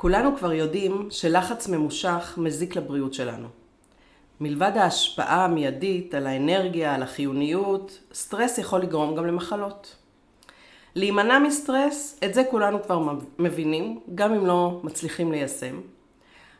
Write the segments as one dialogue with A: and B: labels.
A: כולנו כבר יודעים שלחץ ממושך מזיק לבריאות שלנו. מלבד ההשפעה המיידית על האנרגיה, על החיוניות, סטרס יכול לגרום גם למחלות. להימנע מסטרס, את זה כולנו כבר מבינים, גם אם לא מצליחים ליישם.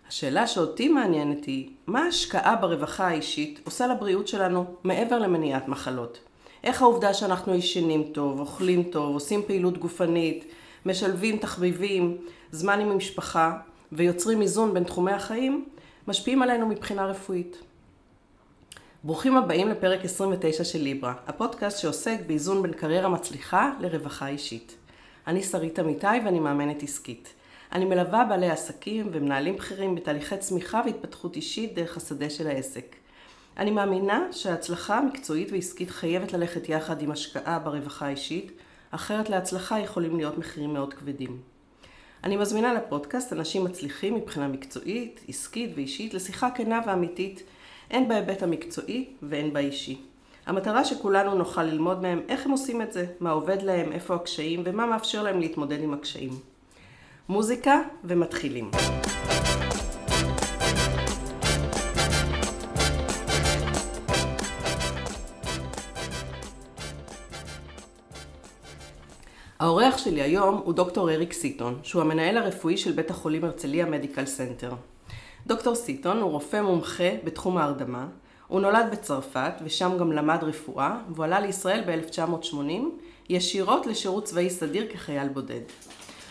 A: השאלה שאותי מעניינת היא, מה ההשקעה ברווחה האישית עושה לבריאות שלנו מעבר למניעת מחלות? איך העובדה שאנחנו ישנים טוב, אוכלים טוב, עושים פעילות גופנית, משלבים תחביבים, זמן עם המשפחה ויוצרים איזון בין תחומי החיים, משפיעים עלינו מבחינה רפואית. ברוכים הבאים לפרק 29 של ליברה, הפודקאסט שעוסק באיזון בין קריירה מצליחה לרווחה אישית. אני שרית אמיתי ואני מאמנת עסקית. אני מלווה בעלי עסקים ומנהלים בכירים בתהליכי צמיחה והתפתחות אישית דרך השדה של העסק. אני מאמינה שההצלחה המקצועית ועסקית חייבת ללכת יחד עם השקעה ברווחה האישית, אחרת להצלחה יכולים להיות מחירים מאוד כבדים. אני מזמינה לפודקאסט אנשים מצליחים מבחינה מקצועית, עסקית ואישית לשיחה כנה ואמיתית, הן בהיבט המקצועי והן באישי. המטרה שכולנו נוכל ללמוד מהם איך הם עושים את זה, מה עובד להם, איפה הקשיים ומה מאפשר להם להתמודד עם הקשיים. מוזיקה ומתחילים. האורח שלי היום הוא דוקטור אריק סיטון, שהוא המנהל הרפואי של בית החולים הרצליה מדיקל סנטר. דוקטור סיטון הוא רופא מומחה בתחום ההרדמה, הוא נולד בצרפת ושם גם למד רפואה, והוא עלה לישראל ב-1980 ישירות לשירות צבאי סדיר כחייל בודד.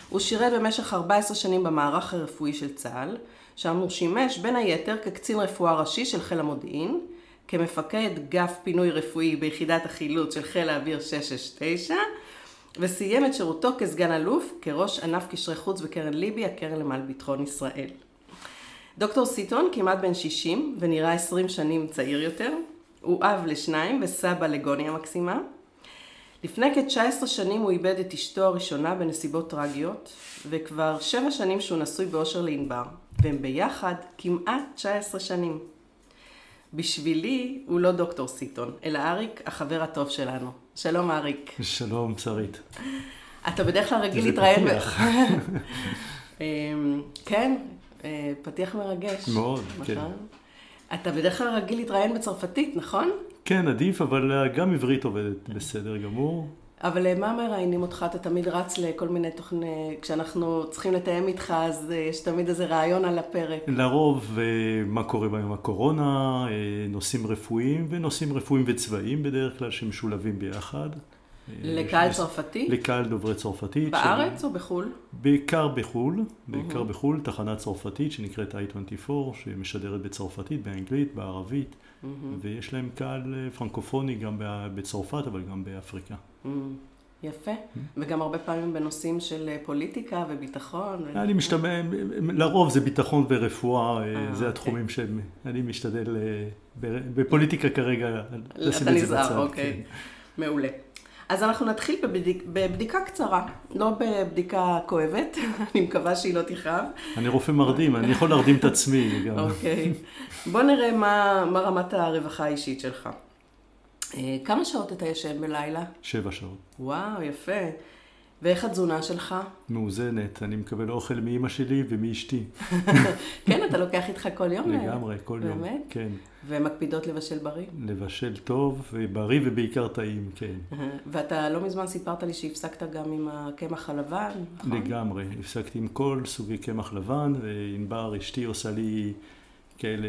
A: הוא שירת במשך 14 שנים במערך הרפואי של צה"ל, שם הוא שימש בין היתר כקצין רפואה ראשי של חיל המודיעין, כמפקד גף פינוי רפואי ביחידת החילוץ של חיל האוויר 669, וסיים את שירותו כסגן אלוף, כראש ענף קשרי חוץ בקרן ליבי, הקרן למען ביטחון ישראל. דוקטור סיטון כמעט בן 60 ונראה 20 שנים צעיר יותר. הוא אב לשניים וסבא לגוני המקסימה. לפני כ-19 שנים הוא איבד את אשתו הראשונה בנסיבות טרגיות, וכבר 7 שנים שהוא נשוי באושר לענבר, והם ביחד כמעט 19 שנים. בשבילי הוא לא דוקטור סיטון, אלא אריק, החבר הטוב שלנו. שלום אריק.
B: שלום, שרית.
A: אתה בדרך כלל רגיל להתראיין... זה פתיח. אמ, כן, אה, פתיח מרגש.
B: מאוד, כן. נכון?
A: אתה בדרך כלל רגיל להתראיין בצרפתית, נכון?
B: כן, עדיף, אבל אה, גם עברית עובדת בסדר גמור.
A: אבל אה, מה מראיינים אותך? אתה תמיד רץ לכל מיני תוכניות, כשאנחנו צריכים לתאם איתך, אז יש תמיד איזה רעיון על הפרק.
B: לרוב, מה קורה ביום הקורונה, נושאים רפואיים, ונושאים רפואיים וצבאיים בדרך כלל, שמשולבים ביחד.
A: לקהל צרפתי?
B: לקהל דוברי צרפתית.
A: בארץ או בחו"ל?
B: בעיקר בחו"ל, בעיקר בחו"ל, תחנה צרפתית שנקראת i24, שמשדרת בצרפתית, באנגלית, בערבית, ויש להם קהל אה, פרנקופוני גם בצרפת, אבל גם באפריקה.
A: יפה, וגם הרבה פעמים בנושאים של אה, פוליטיקה וביטחון.
B: אני משתמש, לרוב זה ביטחון ורפואה, אה, זה התחומים שאני משתדל, בפוליטיקה כרגע,
A: לשים את זה בצד. אתה נזהר, אוקיי, כן. מעולה. אז אנחנו נתחיל בבדיק, בבדיקה קצרה, לא בבדיקה כואבת, אני מקווה שהיא לא תכאב.
B: אני רופא מרדים, אני יכול להרדים את עצמי גם.
A: אוקיי. בוא נראה מה, מה רמת הרווחה האישית שלך. אה, כמה שעות אתה ישן בלילה?
B: שבע שעות.
A: וואו, יפה. ואיך התזונה שלך?
B: מאוזנת, אני מקבל אוכל מאימא שלי ומאשתי.
A: כן, אתה לוקח איתך כל יום?
B: לגמרי, כל יום.
A: באמת?
B: כן.
A: ומקפידות לבשל בריא?
B: לבשל טוב, בריא ובעיקר טעים, כן.
A: ואתה לא מזמן סיפרת לי שהפסקת גם עם הקמח הלבן, נכון?
B: לגמרי, הפסקתי עם כל סוגי קמח לבן, וענבר אשתי עושה לי כאלה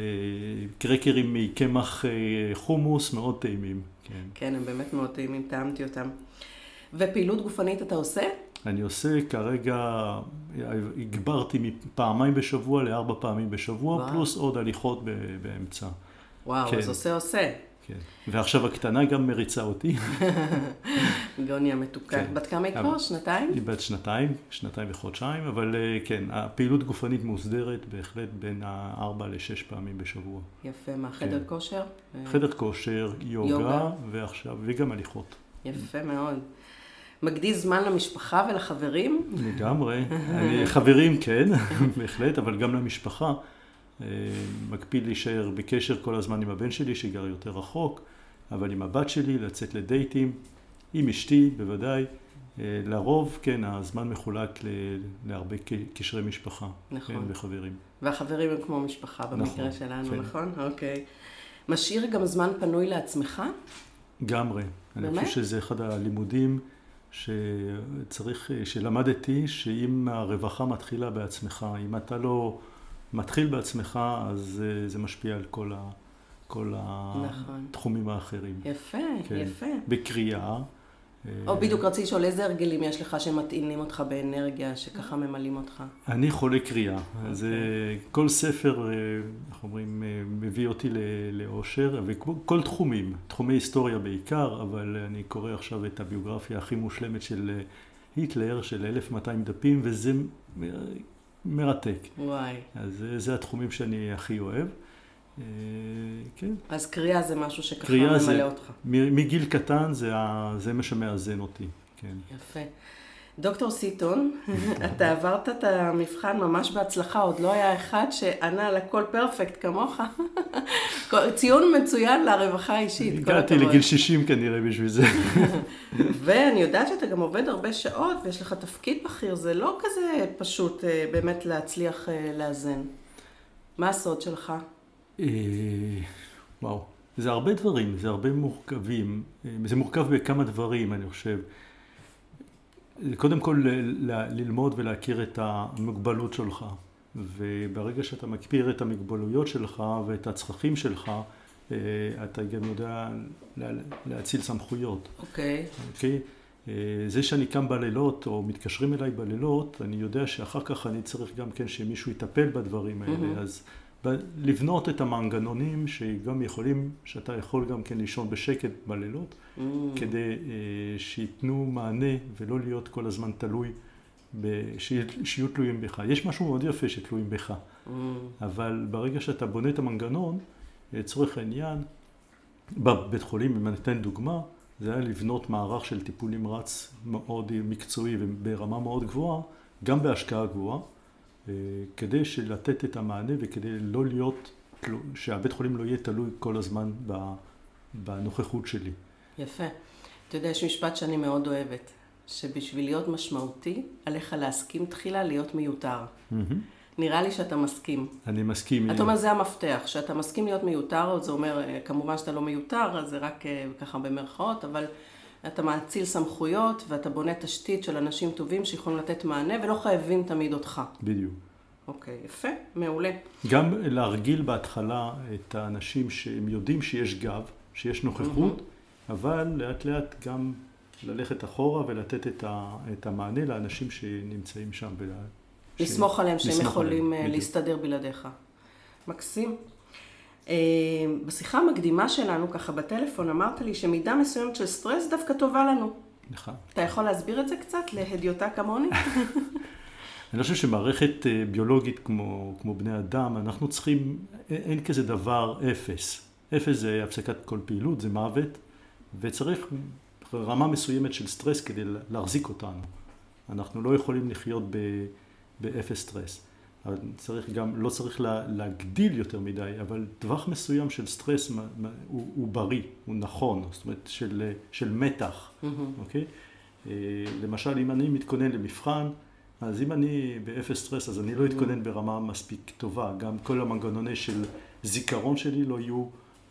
B: קרקרים מקמח אה, חומוס מאוד טעימים.
A: כן, כן, הם באמת מאוד טעימים, טעמתי אותם. ופעילות גופנית אתה עושה?
B: אני עושה כרגע, הגברתי מפעמיים בשבוע לארבע פעמים בשבוע, וואו. פלוס עוד הליכות באמצע.
A: וואו, כן. אז עושה עושה.
B: כן. ועכשיו הקטנה גם מריצה אותי.
A: גוני המתוקה. כן. בת כמה היא כבר? שנתיים?
B: היא בת שנתיים, שנתיים וחודשיים, אבל אה, כן, הפעילות גופנית מוסדרת בהחלט בין הארבע לשש פעמים בשבוע.
A: יפה, מה, חדר כן. כושר?
B: חדר כושר, יוגה, יוגה. ועכשיו, וגם הליכות.
A: יפה מאוד. מקדיש זמן למשפחה ולחברים?
B: לגמרי. אני, חברים כן, בהחלט, אבל גם למשפחה. אה, מקפיד להישאר בקשר כל הזמן עם הבן שלי שגר יותר רחוק, אבל עם הבת שלי, לצאת לדייטים, עם אשתי בוודאי, אה, לרוב, כן, הזמן מחולק ל- להרבה קשרי משפחה.
A: נכון.
B: כן, וחברים.
A: והחברים הם כמו משפחה במקרה
B: נכון,
A: שלנו,
B: כן.
A: נכון? אוקיי. משאיר גם זמן פנוי לעצמך?
B: לגמרי. אני
A: באמת?
B: חושב שזה אחד הלימודים שצריך, שלמדתי, שאם הרווחה מתחילה בעצמך, אם אתה לא מתחיל בעצמך, אז אה, זה משפיע על כל, ה, כל
A: נכון.
B: התחומים האחרים.
A: יפה,
B: כן.
A: יפה.
B: בקריאה.
A: או בדיוק רציתי לשאול איזה הרגלים יש לך שמטעינים אותך באנרגיה, שככה ממלאים אותך.
B: אני חולה קריאה,
A: אוקיי.
B: אז אה, כל ספר, אה, איך אומרים, אה, מביא אותי לאושר, וכל תחומים, תחומי היסטוריה בעיקר, אבל אני קורא עכשיו את הביוגרפיה הכי מושלמת של היטלר, של 1200 דפים, וזה מרתק.
A: וואי.
B: אז זה התחומים שאני הכי אוהב. אה, כן,
A: אז קריאה זה משהו שככה ממלא
B: זה-
A: אותך.
B: מגיל קטן זה, ה- זה מה שמאזן אותי, כן.
A: יפה. דוקטור סיטון, אתה עברת את המבחן ממש בהצלחה, עוד לא היה אחד שענה על הכל פרפקט כמוך. ציון מצוין לרווחה האישית.
B: הגעתי. לגיל 60 כנראה בשביל זה.
A: ואני יודעת שאתה גם עובד הרבה שעות ויש לך תפקיד בכיר, זה לא כזה פשוט אה, באמת להצליח אה, לאזן. מה הסוד שלך?
B: אה, וואו, זה הרבה דברים, זה הרבה מורכבים, אה, זה מורכב בכמה דברים, אני חושב. קודם כל, ללמוד ולהכיר את המוגבלות שלך, וברגע שאתה מכיר את המגבלויות שלך ואת הצרכים שלך, אה, אתה גם יודע לה- להציל סמכויות.
A: אוקיי.
B: אוקיי? אה, זה שאני קם בלילות, או מתקשרים אליי בלילות, אני יודע שאחר כך אני צריך גם כן שמישהו יטפל בדברים האלה.
A: מהמם.
B: אז ב- לבנות את המנגנונים שגם יכולים, שאתה יכול גם כן לישון בשקט בלילות,
A: Mm,
B: כדי אה, שייתנו מענה ולא להיות כל הזמן תלוי, שיהיו תלויים בך. יש משהו מאוד יפה שתלויים בך,
A: mm,
B: אבל ברגע שאתה בונה את המנגנון, לצורך העניין, בבית חולים, אם אני אתן דוגמה, זה היה לבנות מערך של טיפול נמרץ מאוד מקצועי וברמה מאוד גבוהה, גם בהשקעה גבוהה, כדי לתת את המענה וכדי לא להיות, תלו- שהבית חולים לא יהיה תלוי כל הזמן בנוכחות שלי.
A: יפה. אתה יודע, יש משפט שאני מאוד אוהבת, שבשביל להיות משמעותי, עליך להסכים תחילה להיות מיותר. נראה לי שאתה מסכים.
B: אני מסכים.
A: אתה אומר, זה המפתח, שאתה מסכים להיות מיותר, זה אומר, אה, כמובן שאתה לא מיותר, אז זה רק אה, ככה במרכאות, אבל אתה מאציל סמכויות ואתה בונה תשתית של אנשים טובים שיכולים לתת מענה ולא חייבים תמיד אותך.
B: בדיוק.
A: אוקיי, יפה, מעולה.
B: גם להרגיל בהתחלה את האנשים שהם יודעים שיש גב, שיש נוכחות, אבל לאט לאט גם ללכת אחורה ולתת את, ה, את המענה לאנשים שנמצאים שם. ולה, ש-
A: לסמוך עליהם שהם יכולים
B: עליהם,
A: אה. להסתדר בלעדיך. מקסים. אה, בשיחה המקדימה שלנו, ככה בטלפון, אמרת לי שמידה מסוימת של סטרס דווקא טובה לנו.
B: נכון.
A: אתה יכול להסביר את זה קצת להדיוטה כמוני?
B: אני חושב שמערכת אה, ביולוגית כמו, כמו בני אדם, אנחנו צריכים, אין, אין כזה דבר אפס. אפס זה הפסקת כל פעילות, זה מוות, וצריך רמה מסוימת של סטרס כדי להחזיק אותנו. אנחנו לא יכולים לחיות ב, באפס סטרס. צריך גם, לא צריך לה, להגדיל יותר מדי, אבל טווח מסוים של סטרס מה- מה- הוא, הוא בריא, הוא נכון, זאת אומרת של, של מתח, אוקיי? אה, למשל, אם אני מתכונן למבחן, אז אם אני באפס סטרס, אז אני לא אתכונן ברמה מספיק טובה. גם כל המנגנוני של זיכרון שלי לא יהיו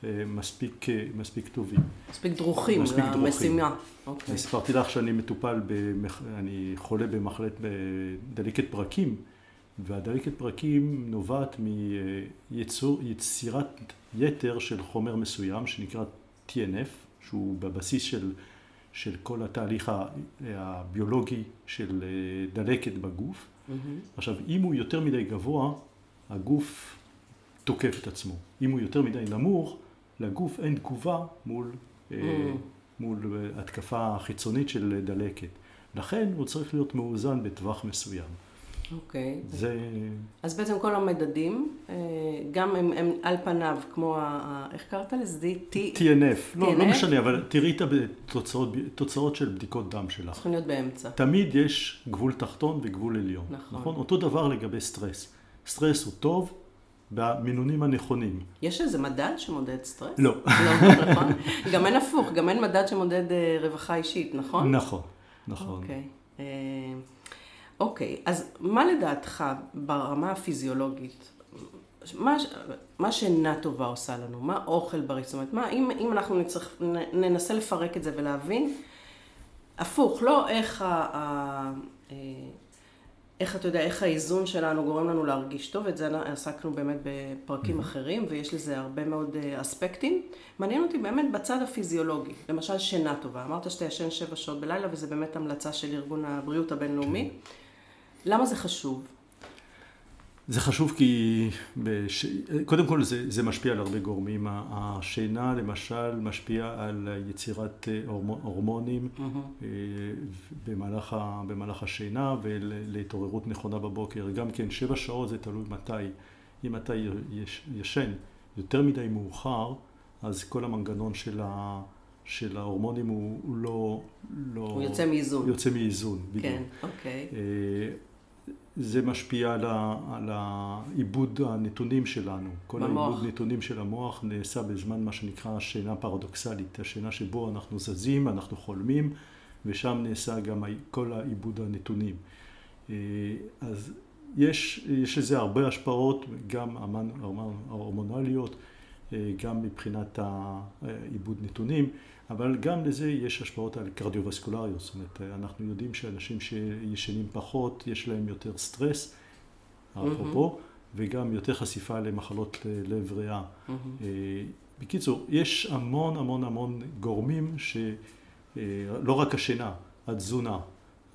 B: אה, מספיק, אה, מספיק טובים.
A: מספיק דרוכים
B: מספיק דרוכים.
A: למשימה. אוקיי.
B: אני סיפרתי לך שאני מטופל, במח... אני חולה במחלת בדלקת פרקים, והדלקת פרקים נובעת מיצירת יתר של חומר מסוים שנקרא TNF, שהוא בבסיס של, של כל התהליך הביולוגי של אה, דלקת בגוף.
A: מהמם.
B: עכשיו, אם הוא יותר מדי גבוה, הגוף תוקף את עצמו. אם הוא יותר מדי נמוך, לגוף אין תגובה מול, אה,
A: Mm.
B: מול אה, התקפה חיצונית של דלקת. לכן הוא צריך להיות מאוזן בטווח מסוים.
A: אוקיי.
B: זה...
A: אז בעצם כל המדדים, אה, גם הם, הם על פניו, כמו, ה- איך קראת לזה? T,
B: TNF, לא, לא
A: TNF?
B: משנה, אבל תראי את התוצאות תוצאות של בדיקות דם שלך.
A: צריכים להיות באמצע.
B: תמיד יש גבול תחתון וגבול עליון.
A: נכון.
B: נכון? אותו דבר לגבי סטרס. סטרס הוא טוב במינונים הנכונים.
A: יש איזה מדד שמודד סטרס?
B: לא.
A: לא, נכון. גם אין הפוך, גם אין מדד שמודד אה, רווחה אישית, נכון?
B: נכון, נכון.
A: אוקיי. אה, אוקיי, אז מה לדעתך ברמה הפיזיולוגית, מה, מה שינה טובה עושה לנו? מה אוכל בריא? זאת אומרת, מה, אם, אם אנחנו נצטרך, ננסה לפרק את זה ולהבין, הפוך, לא איך, ה, ה, אה, איך אתה יודע, איך האיזון שלנו גורם לנו להרגיש טוב, את זה עסקנו באמת בפרקים אחרים, ויש לזה הרבה מאוד אה, אספקטים. מעניין אותי באמת בצד הפיזיולוגי, למשל שינה טובה. אמרת שאתה ישן שבע שעות בלילה, וזה באמת המלצה של ארגון הבריאות הבינלאומי. למה זה חשוב?
B: זה חשוב כי בש... קודם כל זה, זה משפיע על הרבה גורמים. השינה למשל משפיעה על יצירת אה, הורמ- הורמונים
A: Mm-hmm.
B: במהלך, ה... במהלך השינה ולהתעוררות נכונה בבוקר. גם כן שבע שעות זה תלוי מתי. אם אתה יש... ישן יותר מדי מאוחר, אז כל המנגנון של, ה... של ההורמונים הוא, הוא לא, לא...
A: הוא יוצא מאיזון.
B: יוצא מאיזון, בדיוק.
A: כן, אוקיי.
B: אה, זה משפיע על, ה, על העיבוד הנתונים שלנו. כל
A: במוח.
B: העיבוד נתונים של המוח נעשה בזמן מה שנקרא שינה פרדוקסלית, השינה שבו אנחנו זזים, אנחנו חולמים, ושם נעשה גם כל העיבוד הנתונים. אה, אז יש, יש לזה הרבה השפעות, גם ההורמונליות, אה, גם מבחינת העיבוד נתונים, אבל גם לזה יש השפעות על קרדיו-וסקולריות, זאת אומרת, אנחנו יודעים שאנשים שישנים פחות, יש להם יותר סטרס, אפרופו, וגם יותר חשיפה למחלות לב ריאה. אה, בקיצור, יש המון המון המון גורמים שלא רק השינה, התזונה.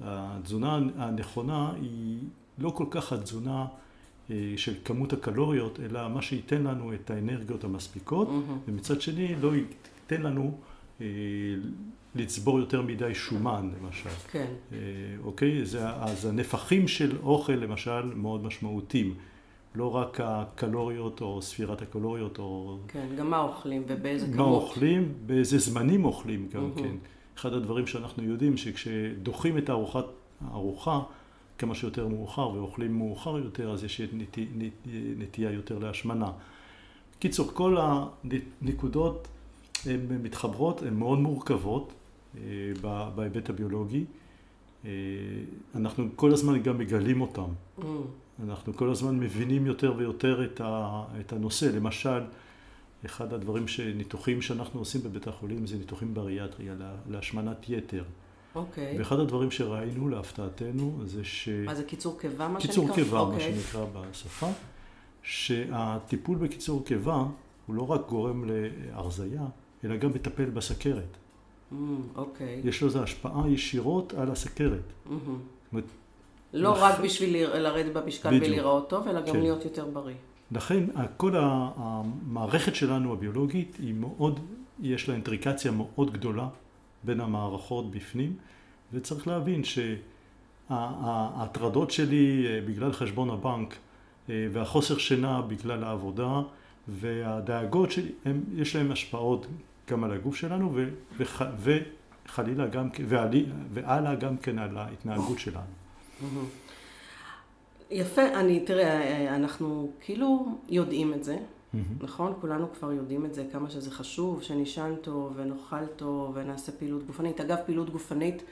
B: התזונה הנכונה היא לא כל כך התזונה אה, של כמות הקלוריות, אלא מה שייתן לנו את האנרגיות המספיקות,
A: מהמם.
B: ומצד שני לא ייתן לנו אה, לצבור יותר מדי שומן, למשל.
A: כן.
B: אה, אוקיי? זה, אז הנפחים של אוכל למשל מאוד משמעותיים. לא רק הקלוריות או ספירת הקלוריות או
A: כן, גם מה אוכלים ובאיזה כמות.
B: מה אוכלים, באיזה זמנים אוכלים גם
A: מהמם.
B: כן. אחד הדברים שאנחנו יודעים שכשדוחים את הארוחת, הארוחה כמה שיותר מאוחר ואוכלים מאוחר יותר, אז יש נטי, נט, נטייה יותר להשמנה. קיצור, כל הנקודות הן מתחברות, הן מאוד מורכבות אה, בהיבט הביולוגי. אה, אנחנו כל הזמן גם מגלים אותם.
A: Mm,
B: אנחנו כל הזמן מבינים יותר ויותר את, ה, את הנושא. למשל, אחד הדברים שניתוחים שאנחנו עושים בבית החולים זה ניתוחים בריאטריה לה- להשמנת יתר.
A: אוקיי.
B: ואחד הדברים שראינו להפתעתנו זה ש...
A: מה זה קיצור קיבה מה שנקרא?
B: קיצור קיבה, מה
A: אוקיי.
B: שנקרא בשפה, שהטיפול בקיצור קיבה הוא לא רק גורם להרזייה, אלא גם מטפל בסכרת.
A: Mm, אוקיי.
B: יש לזה השפעה ישירות על הסכרת.
A: מהמם.
B: אומרת,
A: לא
B: לכ-
A: רק בשביל לר- לרדת במשקל
B: בדיוק.
A: ולהיראות טוב, אלא גם
B: כן.
A: להיות יותר בריא.
B: לכן כל המערכת שלנו הביולוגית היא מאוד, יש לה אינטריקציה מאוד גדולה בין המערכות בפנים, וצריך להבין שההטרדות שלי אה, בגלל חשבון הבנק אה, והחוסר שינה בגלל העבודה והדאגות שלי, הם, יש להם השפעות גם על הגוף שלנו ו, וח, וחלילה גם, ועלי- והלאה גם כן על ההתנהגות שלנו.
A: מהמם. יפה, אני, תראה, אנחנו כאילו יודעים את זה, נכון? כולנו כבר יודעים את זה, כמה שזה חשוב, שנישן טוב ונאכל טוב ונעשה פעילות גופנית. אגב, פעילות גופנית,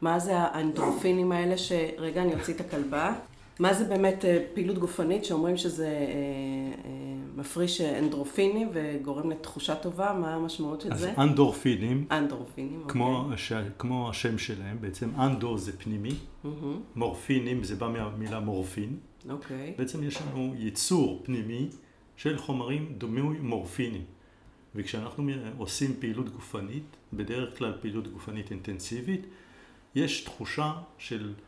A: מה זה האנדרופינים האלה ש... רגע, אני אוציא את הכלבה. מה זה באמת אה, פעילות גופנית שאומרים שזה אה, אה, מפריש אנדרופינים וגורם לתחושה טובה? מה המשמעות של
B: אז
A: זה?
B: אנדורפינים,
A: אנדרופינים,
B: כמו,
A: אוקיי.
B: ש... כמו השם שלהם, בעצם אנדו זה פנימי,
A: מהמם,
B: מורפינים זה בא מהמילה מורפין,
A: אוקיי.
B: בעצם יש לנו ייצור פנימי של חומרים דמוי מורפינים. וכשאנחנו עושים פעילות גופנית, בדרך כלל פעילות גופנית אינטנסיבית, יש תחושה של אה,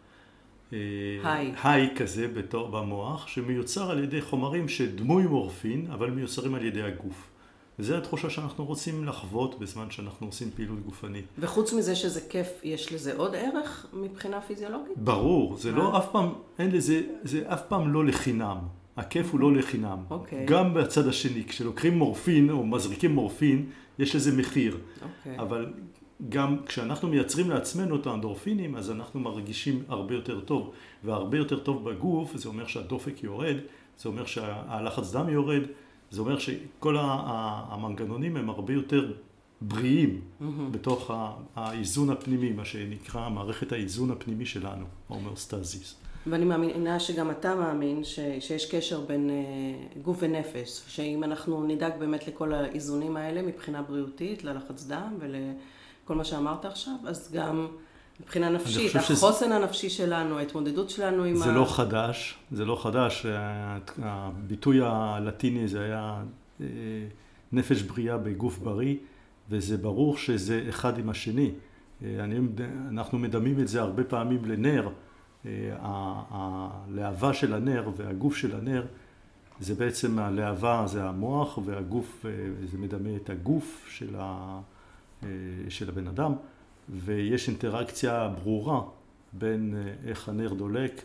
A: היי.
B: היי כזה בתור במוח, שמיוצר על ידי חומרים שדמוי מורפין, אבל מיוצרים על ידי הגוף. וזו התחושה שאנחנו רוצים לחוות בזמן שאנחנו עושים פעילות גופנית.
A: וחוץ מזה שזה כיף, יש לזה עוד ערך מבחינה פיזיולוגית?
B: ברור, זה לא
A: מה?
B: אף פעם, אין לזה, זה אף פעם לא לחינם. הכיף הוא לא לחינם.
A: אוקיי.
B: גם בצד השני, כשלוקחים מורפין או מזריקים מורפין, יש לזה מחיר.
A: אוקיי.
B: אבל גם כשאנחנו מייצרים לעצמנו את האנדורפינים, אז אנחנו מרגישים הרבה יותר טוב. והרבה יותר טוב בגוף, זה אומר שהדופק יורד, זה אומר שהלחץ דם יורד, זה אומר שכל המנגנונים הם הרבה יותר בריאים mm-hmm. בתוך האיזון הפנימי, מה שנקרא מערכת האיזון הפנימי שלנו, ההומאוסטזיס.
A: ואני מאמינה שגם אתה מאמין ש, שיש קשר בין uh, גוף ונפש, שאם אנחנו נדאג באמת לכל האיזונים האלה מבחינה בריאותית, ללחץ דם ולכל מה שאמרת עכשיו, אז גם מבחינה נפשית, החוסן שזה... הנפשי שלנו, ההתמודדות שלנו עם
B: זה ה... זה לא חדש, זה לא חדש, הביטוי הלטיני זה היה אה, נפש בריאה בגוף בריא, וזה ברור שזה אחד עם השני. אה, אני, אנחנו מדמים את זה הרבה פעמים לנר. הלהבה של הנר והגוף של הנר זה בעצם הלהבה זה המוח והגוף זה מדמה את הגוף של, ה, של הבן אדם ויש אינטראקציה ברורה בין איך הנר דולק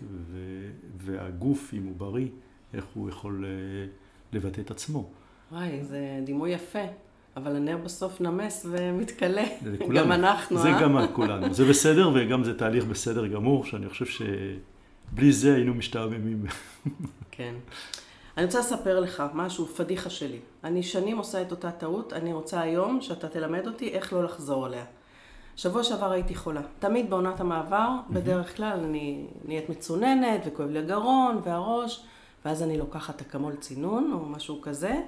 B: והגוף אם הוא בריא איך הוא יכול לבטא את עצמו.
A: וואי זה דימוי יפה אבל הנר בסוף נמס ומתכלה, גם אנחנו,
B: זה אה? זה גם כולנו, זה בסדר וגם זה תהליך בסדר גמור, שאני חושב שבלי זה היינו משתעממים.
A: כן. אני רוצה לספר לך משהו, פדיחה שלי. אני שנים עושה את אותה טעות, אני רוצה היום שאתה תלמד אותי איך לא לחזור עליה. שבוע שעבר הייתי חולה. תמיד בעונת המעבר, בדרך כלל אני נהיית מצוננת וכואב לי הגרון והראש, ואז אני לוקחת אקמול צינון או משהו כזה.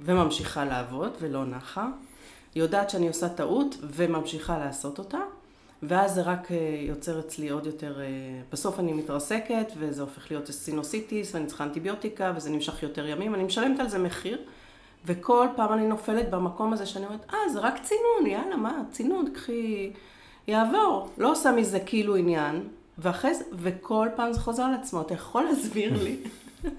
A: וממשיכה לעבוד ולא נחה. יודעת שאני עושה טעות וממשיכה לעשות אותה, ואז זה רק אה, יוצר אצלי עוד יותר, אה, בסוף אני מתרסקת וזה הופך להיות סינוסיטיס ואני צריכה אנטיביוטיקה וזה נמשך יותר ימים, אני משלמת על זה מחיר. וכל פעם אני נופלת במקום הזה שאני אומרת, אה, זה רק צינון, יאללה, מה, צינון, קחי, יעבור. לא עושה מזה כאילו עניין, ואחרי זה, וכל פעם זה חוזר על עצמו, אתה יכול להסביר לי?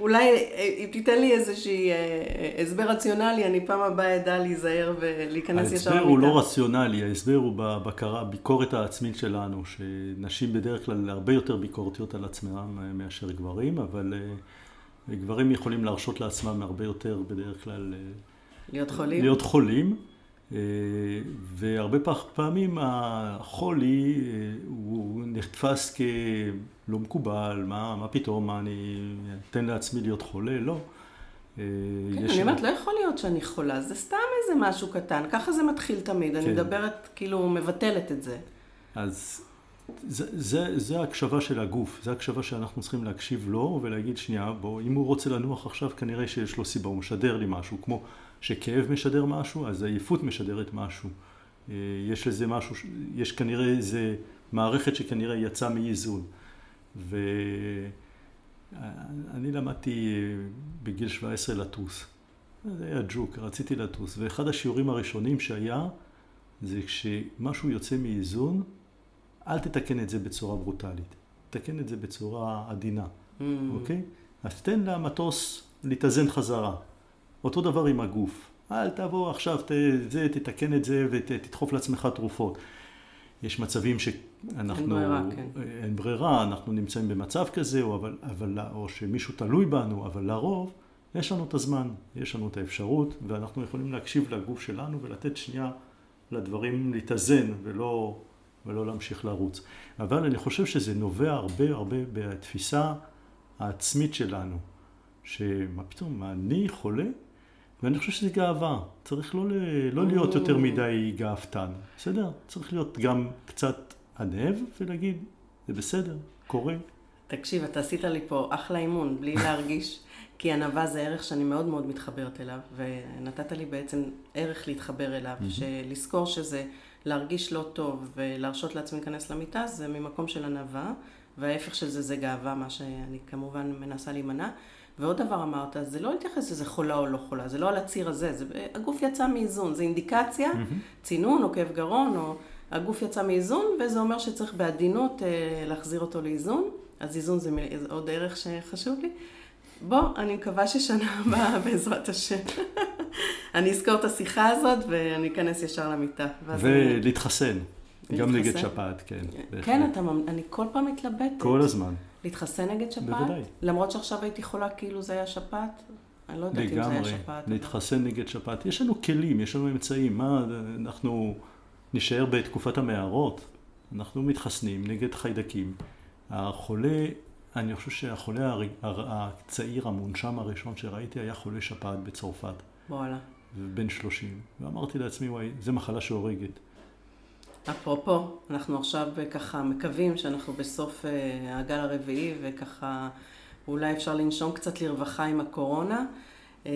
A: אולי אה, אם תיתן לי איזשהי אה, אה, הסבר רציונלי, אני פעם הבאה אדע להיזהר ולהיכנס ישר
B: למיטה. ההסבר הוא לא רציונלי, ההסבר הוא בביקורת העצמית שלנו, שנשים בדרך כלל הרבה יותר ביקורתיות על עצמם מאשר גברים, אבל גברים יכולים להרשות לעצמם הרבה יותר בדרך כלל
A: להיות חולים.
B: להיות חולים. והרבה פעמים החולי הוא נתפס כלא מקובל, מה, מה פתאום, מה אני אתן לעצמי להיות חולה? לא.
A: כן, אני אומרת, לא יכול להיות שאני חולה, זה סתם איזה משהו קטן, ככה זה מתחיל תמיד, אני כן. מדברת, כאילו, מבטלת את זה.
B: אז זה, זה, זה ההקשבה של הגוף, זה ההקשבה שאנחנו צריכים להקשיב לו ולהגיד, שנייה, בוא, אם הוא רוצה לנוח עכשיו, כנראה שיש לו סיבה, הוא משדר לי משהו, כמו שכאב משדר משהו, אז עייפות משדרת משהו. אה, יש לזה משהו, יש כנראה איזה מערכת שכנראה יצאה מאיזון. ואני למדתי בגיל 17 לטוס. זה היה ג'וק, רציתי לטוס. ואחד השיעורים הראשונים שהיה, זה כשמשהו יוצא מאיזון, אל תתקן את זה בצורה ברוטלית. תתקן את זה בצורה עדינה, mm. אוקיי? אז תן למטוס להתאזן חזרה. אותו דבר עם הגוף. אל תבוא עכשיו, ת, זה, תתקן את זה ותדחוף לעצמך תרופות. יש מצבים שאנחנו... אין
A: ברירה, כן.
B: אין ברירה, אנחנו נמצאים במצב כזה, או, אבל, אבל, או שמישהו תלוי בנו, אבל לרוב יש לנו את הזמן, יש לנו את האפשרות, ואנחנו יכולים להקשיב לגוף שלנו ולתת שנייה לדברים להתאזן ולא, ולא להמשיך לרוץ. אבל אני חושב שזה נובע הרבה הרבה בתפיסה העצמית שלנו, שמה פתאום, אני חולה? ואני חושב שזה גאווה. צריך לא, לא להיות יותר מדי גאוותן, בסדר? צריך להיות גם קצת ענב ולהגיד, זה בסדר, קורה.
A: תקשיב, אתה עשית לי פה אחלה אימון, בלי להרגיש, כי ענווה זה ערך שאני מאוד מאוד מתחברת אליו, ונתת לי בעצם ערך להתחבר אליו, שלזכור שזה להרגיש לא טוב ולהרשות לעצמי להיכנס למיטה, זה ממקום של ענווה, וההפך של זה זה גאווה, מה שאני כמובן מנסה להימנע. ועוד דבר אמרת, זה לא להתייחס לזה חולה או לא חולה, זה לא על הציר הזה, זה, הגוף יצא מאיזון, זה אינדיקציה, mm-hmm. צינון או כאב גרון, או הגוף יצא מאיזון, וזה אומר שצריך בעדינות אה, להחזיר אותו לאיזון, אז איזון זה עוד ערך שחשוב לי. בוא, אני מקווה ששנה הבאה, בעזרת השם, אני אזכור את השיחה הזאת ואני אכנס ישר למיטה.
B: ולהתחסן. גם נגד שפעת, כן.
A: כן, אתה, אני כל פעם מתלבטת.
B: כל הזמן.
A: להתחסן נגד שפעת?
B: בוודאי.
A: למרות שעכשיו הייתי חולה כאילו זה היה שפעת? אני לא יודעת אם זה היה שפעת.
B: להתחסן נגד שפעת. יש לנו כלים, יש לנו אמצעים. מה, אנחנו נשאר בתקופת המערות, אנחנו מתחסנים נגד חיידקים. החולה, אני חושב שהחולה הצעיר המונשם הראשון שראיתי היה חולה שפעת בצרפת.
A: וואלה.
B: ובן 30. ואמרתי לעצמי, וואי, זו מחלה שהורגת.
A: אפרופו, אנחנו עכשיו ככה מקווים שאנחנו בסוף אה, הגל הרביעי וככה אולי אפשר לנשום קצת לרווחה עם הקורונה. אה,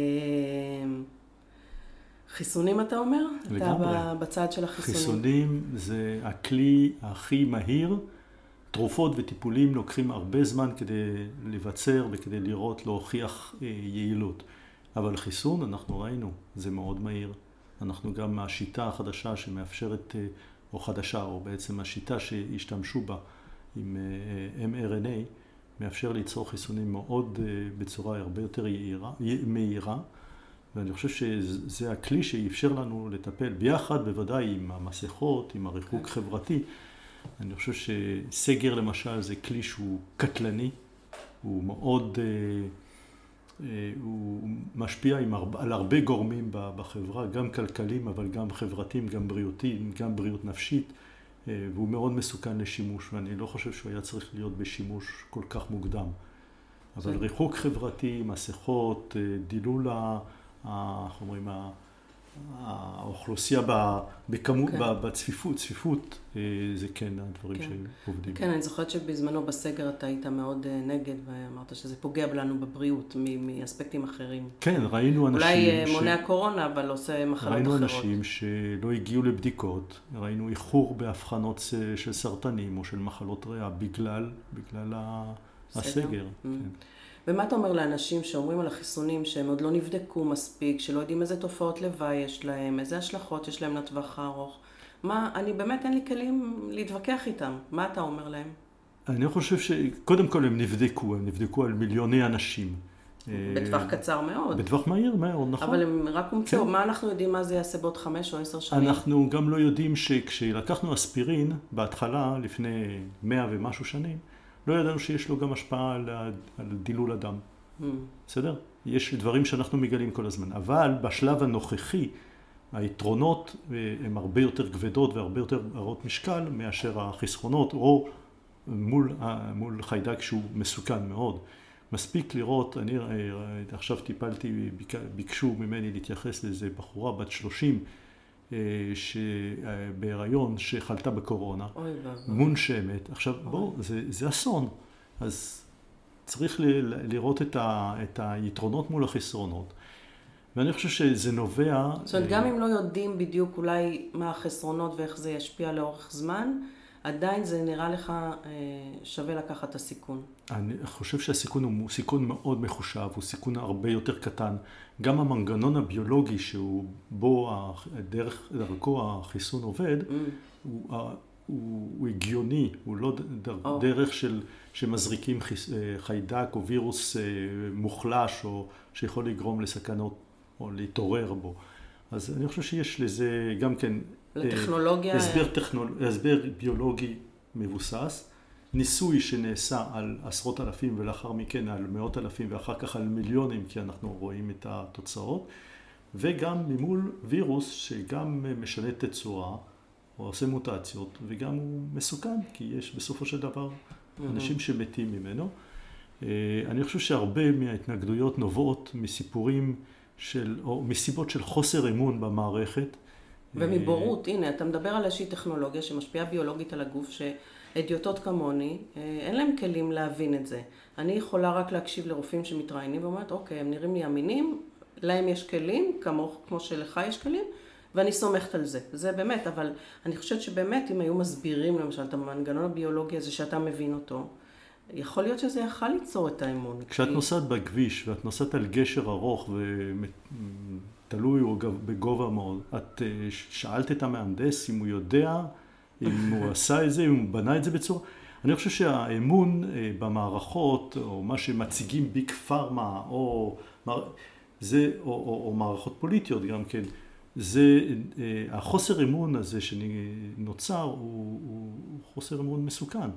A: חיסונים אתה אומר? לגמרי. אתה בצד של החיסונים.
B: חיסונים זה הכלי הכי מהיר. תרופות וטיפולים לוקחים הרבה זמן כדי לבצר וכדי לראות, להוכיח אה, יעילות. אבל חיסון, אנחנו ראינו, זה מאוד מהיר. אנחנו גם מהשיטה החדשה שמאפשרת, או חדשה, או בעצם השיטה שהשתמשו בה עם אה, mRNA, מאפשר ליצור חיסונים מאוד, בצורה הרבה יותר יעירה, מהירה. ואני חושב שזה הכלי שאפשר לנו לטפל ביחד, בוודאי עם המסכות, עם הריחוק כן. חברתי. אני חושב שסגר למשל זה כלי שהוא קטלני, הוא מאוד, אה, אה, הוא משפיע הרבה, על הרבה גורמים בחברה, גם כלכליים אבל גם חברתיים, גם בריאותיים, גם בריאות נפשית, אה, והוא מאוד מסוכן לשימוש, ואני לא חושב שהוא היה צריך להיות בשימוש כל כך מוקדם. אבל ריחוק חברתי, מסכות, דילול איך אומרים, האוכלוסייה בכמות, כן. בצפיפות, צפיפות, אה, זה כן הדברים כן. שעובדים.
A: כן, אני זוכרת שבזמנו בסגר אתה היית מאוד אה, נגד, ואמרת שזה פוגע לנו בבריאות מאספקטים אחרים.
B: כן, ראינו אנשים...
A: אולי אה, ש... מונע קורונה, אבל עושה מחלות
B: ראינו
A: אחרות.
B: ראינו אנשים שלא הגיעו לבדיקות, ראינו איחור באבחנות של סרטנים או של מחלות ריאה בגלל, בגלל הסגר. Mm. כן.
A: ומה אתה אומר לאנשים שאומרים על החיסונים שהם עוד לא נבדקו מספיק, שלא יודעים איזה תופעות לוואי יש להם, איזה השלכות יש להם לטווח הארוך? מה, אני באמת אין לי כלים להתווכח איתם. מה אתה אומר להם?
B: אני חושב שקודם כל הם נבדקו, הם נבדקו על מיליוני אנשים.
A: בטווח אה, קצר מאוד.
B: בטווח מהיר מאוד, נכון.
A: אבל הם רק הומצאו, כן. מה אנחנו יודעים מה זה יעשה בעוד חמש או עשר שנים?
B: אנחנו גם לא יודעים שכשלקחנו אספירין, בהתחלה, לפני מאה ומשהו שנים, לא ידענו שיש לו גם השפעה על, על דילול הדם. Mm. בסדר? יש דברים שאנחנו מגלים כל הזמן. אבל בשלב הנוכחי, היתרונות אה, הן הרבה יותר כבדות והרבה יותר הרות משקל מאשר החסכונות, או מול, מול חיידק שהוא מסוכן מאוד. מספיק לראות, אני עכשיו טיפלתי, ביקשו ממני להתייחס לאיזה בחורה בת 30 אה, בהיריון שחלתה בקורונה, מונשמת. עכשיו, בואו, זה, זה אסון. אז צריך ל, לראות את, ה, את היתרונות מול החסרונות. ואני חושב שזה נובע...
A: זאת אומרת, גם אם לא יודעים בדיוק אולי מה החסרונות ואיך זה ישפיע לאורך זמן, עדיין זה נראה לך אה, שווה לקחת את הסיכון.
B: אני חושב שהסיכון הוא סיכון מאוד מחושב, הוא סיכון הרבה יותר קטן. גם המנגנון הביולוגי שהוא בו, דרך, דרכו החיסון עובד, mm. הוא, הוא, הוא הגיוני, הוא לא דר, oh. דרך של, שמזריקים חיס, אה, חיידק או וירוס אה, מוחלש או שיכול לגרום לסכנות או להתעורר בו. אז אני חושב שיש לזה גם כן
A: לטכנולוגיה...
B: הסבר, טכנול... הסבר ביולוגי מבוסס, ניסוי שנעשה על עשרות אלפים ולאחר מכן על מאות אלפים ואחר כך על מיליונים כי אנחנו רואים את התוצאות. וגם ממול וירוס שגם משנה תצורה או עושה מוטציות וגם הוא מסוכן כי יש בסופו של דבר אנשים שמתים ממנו. אה, אני חושב שהרבה מההתנגדויות נובעות מסיפורים של, או מסיבות של חוסר אמון במערכת
A: ומבורות, הנה, אתה מדבר על איזושהי טכנולוגיה שמשפיעה ביולוגית על הגוף, שאדיוטות כמוני, אה, אין להם כלים להבין את זה. אני יכולה רק להקשיב לרופאים שמתראיינים ואומרת, אוקיי, הם נראים לי אמינים, להם יש כלים, כמו, כמו שלך יש כלים, ואני סומכת על זה. זה באמת, אבל אני חושבת שבאמת, אם היו מסבירים למשל את המנגנון הביולוגי הזה שאתה מבין אותו, יכול להיות שזה יכל ליצור את האמון.
B: כשאת כי... נוסעת בכביש ואת נוסעת על גשר ארוך תלוי או בגובה מאוד. את אה, שאלת את המהנדס אם הוא יודע, אם הוא עשה את זה, אם הוא בנה את זה בצורה... אני חושב שהאמון אה, במערכות, או מה שמציגים ביג פארמה, או, זה, או, או, או מערכות פוליטיות גם כן, זה, אה, החוסר אמון הזה שנוצר הוא, הוא חוסר אמון מסוכן.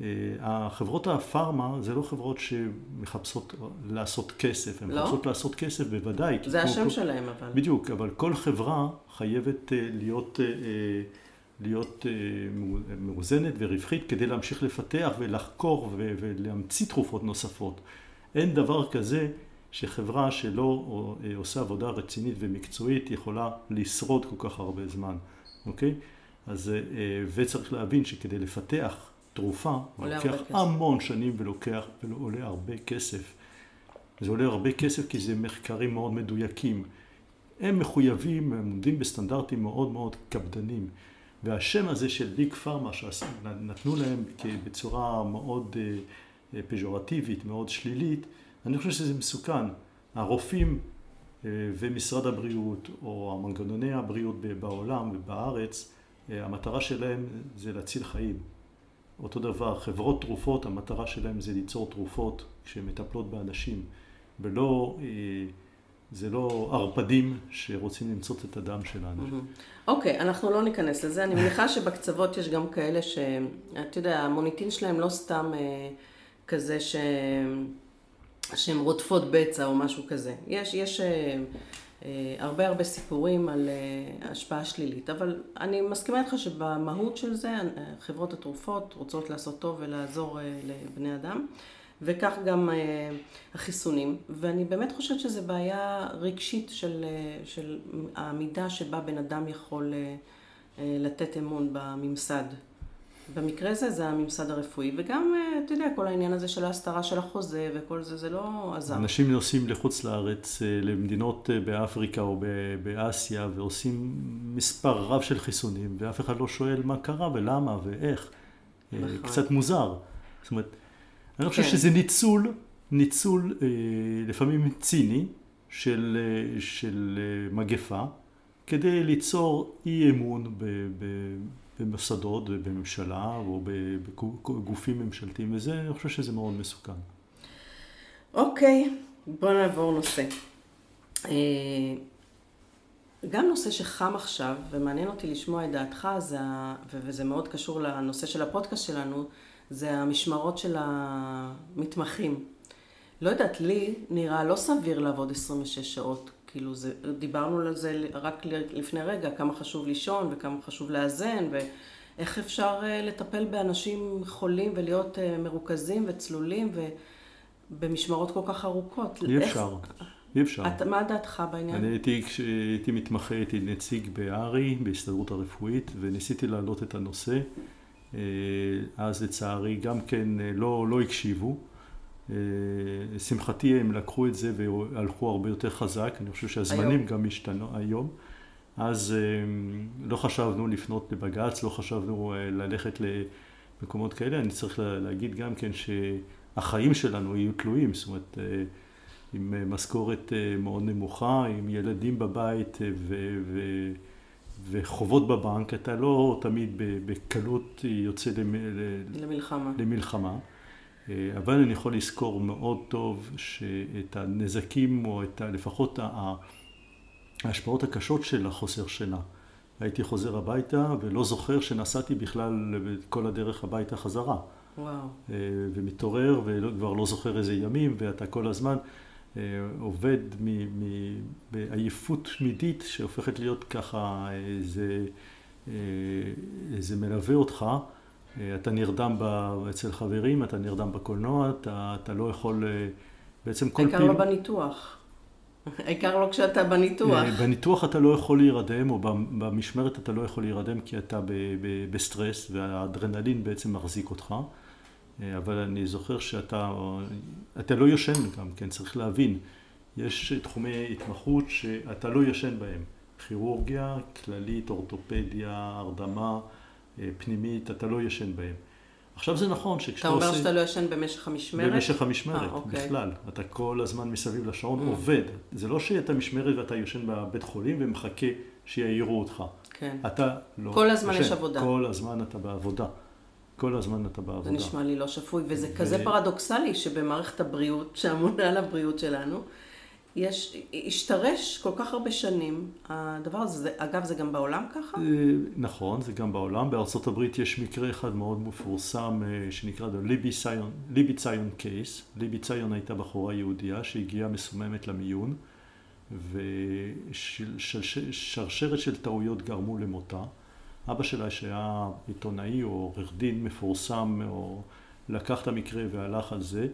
B: אה, החברות הפארמה זה לא חברות שמחפשות לעשות כסף, הן לא? מחפשות לעשות כסף בוודאי.
A: זה השם כל, שלהם אבל.
B: בדיוק, אבל כל חברה חייבת אה, להיות, אה, להיות מאוזנת ורווחית כדי להמשיך לפתח ולחקור ולהמציא תרופות נוספות. אין דבר כזה שחברה שלא עושה עבודה רצינית ומקצועית יכולה לשרוד כל כך הרבה זמן, אוקיי? אז, וצריך להבין שכדי לפתח תרופה, לוקח המון שנים ולוקח, ועולה הרבה כסף. זה עולה הרבה כסף כי זה מחקרים מאוד מדויקים. הם מחויבים, הם עומדים בסטנדרטים מאוד מאוד קפדנים. והשם הזה של ביג פארמה שנתנו להם בצורה מאוד אה, פז'ורטיבית, מאוד שלילית, אני חושב שזה מסוכן. הרופאים אה, ומשרד הבריאות, או המנגנוני הבריאות בעולם ובארץ, אה, המטרה שלהם זה להציל חיים. אותו דבר, חברות תרופות, המטרה שלהם זה ליצור תרופות שמטפלות באנשים, ולא, אה, זה לא ערפדים שרוצים למצות את הדם שלנו.
A: אוקיי, okay, אנחנו לא ניכנס לזה. אני מניחה שבקצוות יש גם כאלה שאתה יודע, המוניטין שלהם לא סתם אה, כזה ש... שהן רודפות בצע או משהו כזה. יש, יש אה, הרבה הרבה סיפורים על אה, השפעה שלילית, אבל אני מסכימה איתך שבמהות של זה חברות התרופות רוצות לעשות טוב ולעזור אה, לבני אדם, וכך גם החיסונים, ואני באמת חושבת שזו בעיה רגשית של, של המידה שבה בן אדם יכול לתת אמון בממסד. במקרה הזה זה הממסד הרפואי, וגם, אה, אתה יודע, כל העניין הזה של ההסתרה של החוזה וכל זה, זה לא עזר.
B: אנשים נוסעים לחוץ לארץ, אה, למדינות אה, באפריקה או באסיה, ועושים מספר רב של חיסונים, ואף אחד לא שואל מה קרה ולמה ואיך. נכון. קצת מוזר. זאת אומרת, אני חושב כן. שזה ניצול, ניצול לפעמים ציני של, של מגפה, כדי ליצור אי אמון ב... ב במוסדות ובממשלה או בגופים ממשלתיים, וזה, אני חושב שזה מאוד מסוכן.
A: אוקיי, בוא נעבור נושא. אה, גם נושא שחם עכשיו, ומעניין אותי לשמוע את דעתך, זה, וזה מאוד קשור לנושא של הפודקאסט שלנו, זה המשמרות של המתמחים. לא יודעת, לי נראה לא סביר לעבוד 26 שעות. כאילו, זה, דיברנו על זה רק לפני רגע, כמה חשוב לישון וכמה חשוב לאזן, ואיך אפשר אה, לטפל באנשים חולים ולהיות אה, מרוכזים וצלולים ובמשמרות כל כך ארוכות.
B: אי אפשר. אי אפשר.
A: את, מה דעתך בעניין?
B: אני הייתי, כשהייתי מתמחה, הייתי נציג בארי, בהסתדרות הרפואית, וניסיתי להעלות את הנושא. אה, אז לצערי גם כן לא, לא הקשיבו. לשמחתי הם לקחו את זה והלכו הרבה יותר חזק, אני חושב שהזמנים היום. גם השתנו היום. אז אה, לא חשבנו לפנות לבג"ץ, לא חשבנו אה, ללכת למקומות כאלה. אני צריך להגיד גם כן שהחיים שלנו יהיו תלויים, זאת אומרת, אה, עם משכורת מאוד נמוכה, עם ילדים בבית ו... ו וחובות בבנק, אתה לא תמיד בקלות יוצא
A: למלחמה.
B: למלחמה. אה, אבל אני יכול לזכור מאוד טוב שאת הנזקים, או את ה, לפחות ההשפעות הקשות של החוסר שינה. הייתי חוזר הביתה ולא זוכר שנסעתי בכלל כל הדרך הביתה חזרה.
A: וואו. אה,
B: ומתעורר וכבר לא זוכר איזה ימים, ואתה כל הזמן אה, עובד בעייפות תמידית שהופכת להיות ככה איזה, איזה מלווה אותך. אה, אתה נרדם אצל חברים, אתה נרדם בקולנוע, אתה, אתה לא יכול, אה, בעצם כל
A: פעם... העיקר לא בניתוח. העיקר לא כשאתה בניתוח. אה,
B: בניתוח אתה לא יכול להירדם, או במשמרת אתה לא יכול להירדם כי אתה בסטרס, והאדרנלין בעצם מחזיק אותך. אבל אני זוכר שאתה, אתה לא ישן גם, כן, צריך להבין. יש תחומי התמחות שאתה לא ישן בהם. כירורגיה, כללית, אורתופדיה, הרדמה. אה, פנימית, אתה לא ישן בהם. עכשיו זה נכון שכשאתה
A: עושה... אתה אומר שאתה לא ישן במשך המשמרת?
B: במשך המשמרת, 아, אה, אוקיי. בכלל. אתה כל הזמן מסביב לשעון mm. עובד. זה לא שאתה משמרת ואתה יושן בבית חולים ומחכה שיעירו אותך.
A: כן.
B: אתה לא...
A: כל הזמן ישן. יש עבודה.
B: כל הזמן אתה בעבודה. כל הזמן אתה בעבודה.
A: זה נשמע לי לא שפוי, וזה ו... כזה פרדוקסלי שבמערכת הבריאות, שאמונה על הבריאות שלנו, יש, השתרש כל כך הרבה שנים, הדבר הזה, זה, אגב, זה גם בעולם ככה? אה,
B: נכון, זה גם בעולם. בארצות הברית יש מקרה אחד מאוד מפורסם אה, שנקרא ליבי ציון קייס. ליבי ציון הייתה בחורה יהודייה שהגיעה מסוממת למיון, ושרשרת של טעויות גרמו למותה. אבא שלה שהיה עיתונאי או עורך דין מפורסם, או לקח את המקרה והלך על זה.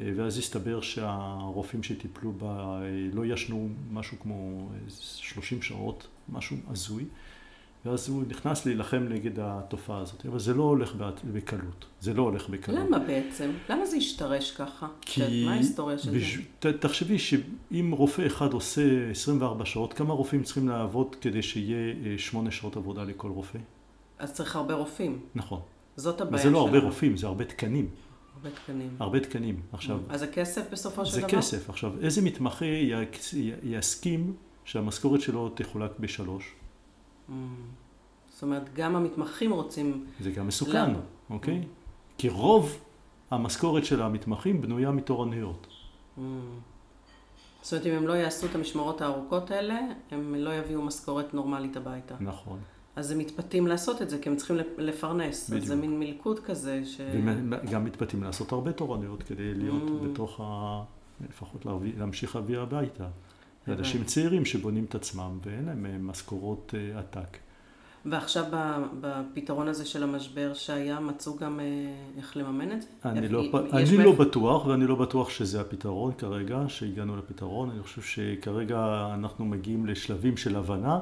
B: אה, ואז הסתבר שהרופאים שטיפלו בה לא ישנו משהו כמו 30 שעות, משהו הזוי. ואז הוא נכנס להילחם נגד התופעה הזאת. אבל זה לא הולך בקלות. זה לא הולך בקלות.
A: למה בעצם? למה זה השתרש ככה?
B: כי...
A: מה ההיסטוריה של בש...
B: זה? תחשבי שאם רופא אחד עושה 24 שעות, כמה רופאים צריכים לעבוד כדי שיהיה 8 שעות עבודה לכל רופא?
A: אז צריך הרבה רופאים.
B: נכון.
A: זאת הבעיה
B: שלנו. וזה לא הרבה רופאים, זה הרבה תקנים.
A: הרבה תקנים.
B: הרבה תקנים. עכשיו...
A: אז זה כסף בסופו של
B: זה
A: דבר?
B: זה כסף. עכשיו, איזה מתמחה יסכים שהמשכורת שלו תחולק בשלוש?
A: Mm. זאת אומרת, גם המתמחים רוצים...
B: זה גם מסוכן, למה? אוקיי? Mm. כי רוב המשכורת של המתמחים בנויה מתורנויות. Mm.
A: זאת אומרת, אם הם לא יעשו את המשמרות הארוכות האלה, הם לא יביאו משכורת נורמלית הביתה.
B: נכון.
A: אז הם מתפתים לעשות את זה, כי הם צריכים לפרנס. בדיוק. אז זה מין מלכוד כזה ש...
B: וגם מתפתים לעשות הרבה תורנויות כדי להיות mm. בתוך ה... לפחות להביא, להמשיך להביא הביתה. זה אנשים צעירים שבונים את עצמם ואין להם אה, משכורות uh, עתק.
A: ועכשיו בפתרון הזה של המשבר שהיה, מצאו גם אה, איך לממן את זה?
B: אני, לא, אני לא בטוח, ואני לא בטוח שזה הפתרון כרגע, שהגענו לפתרון. אני חושב שכרגע אנחנו מגיעים לשלבים של הבנה.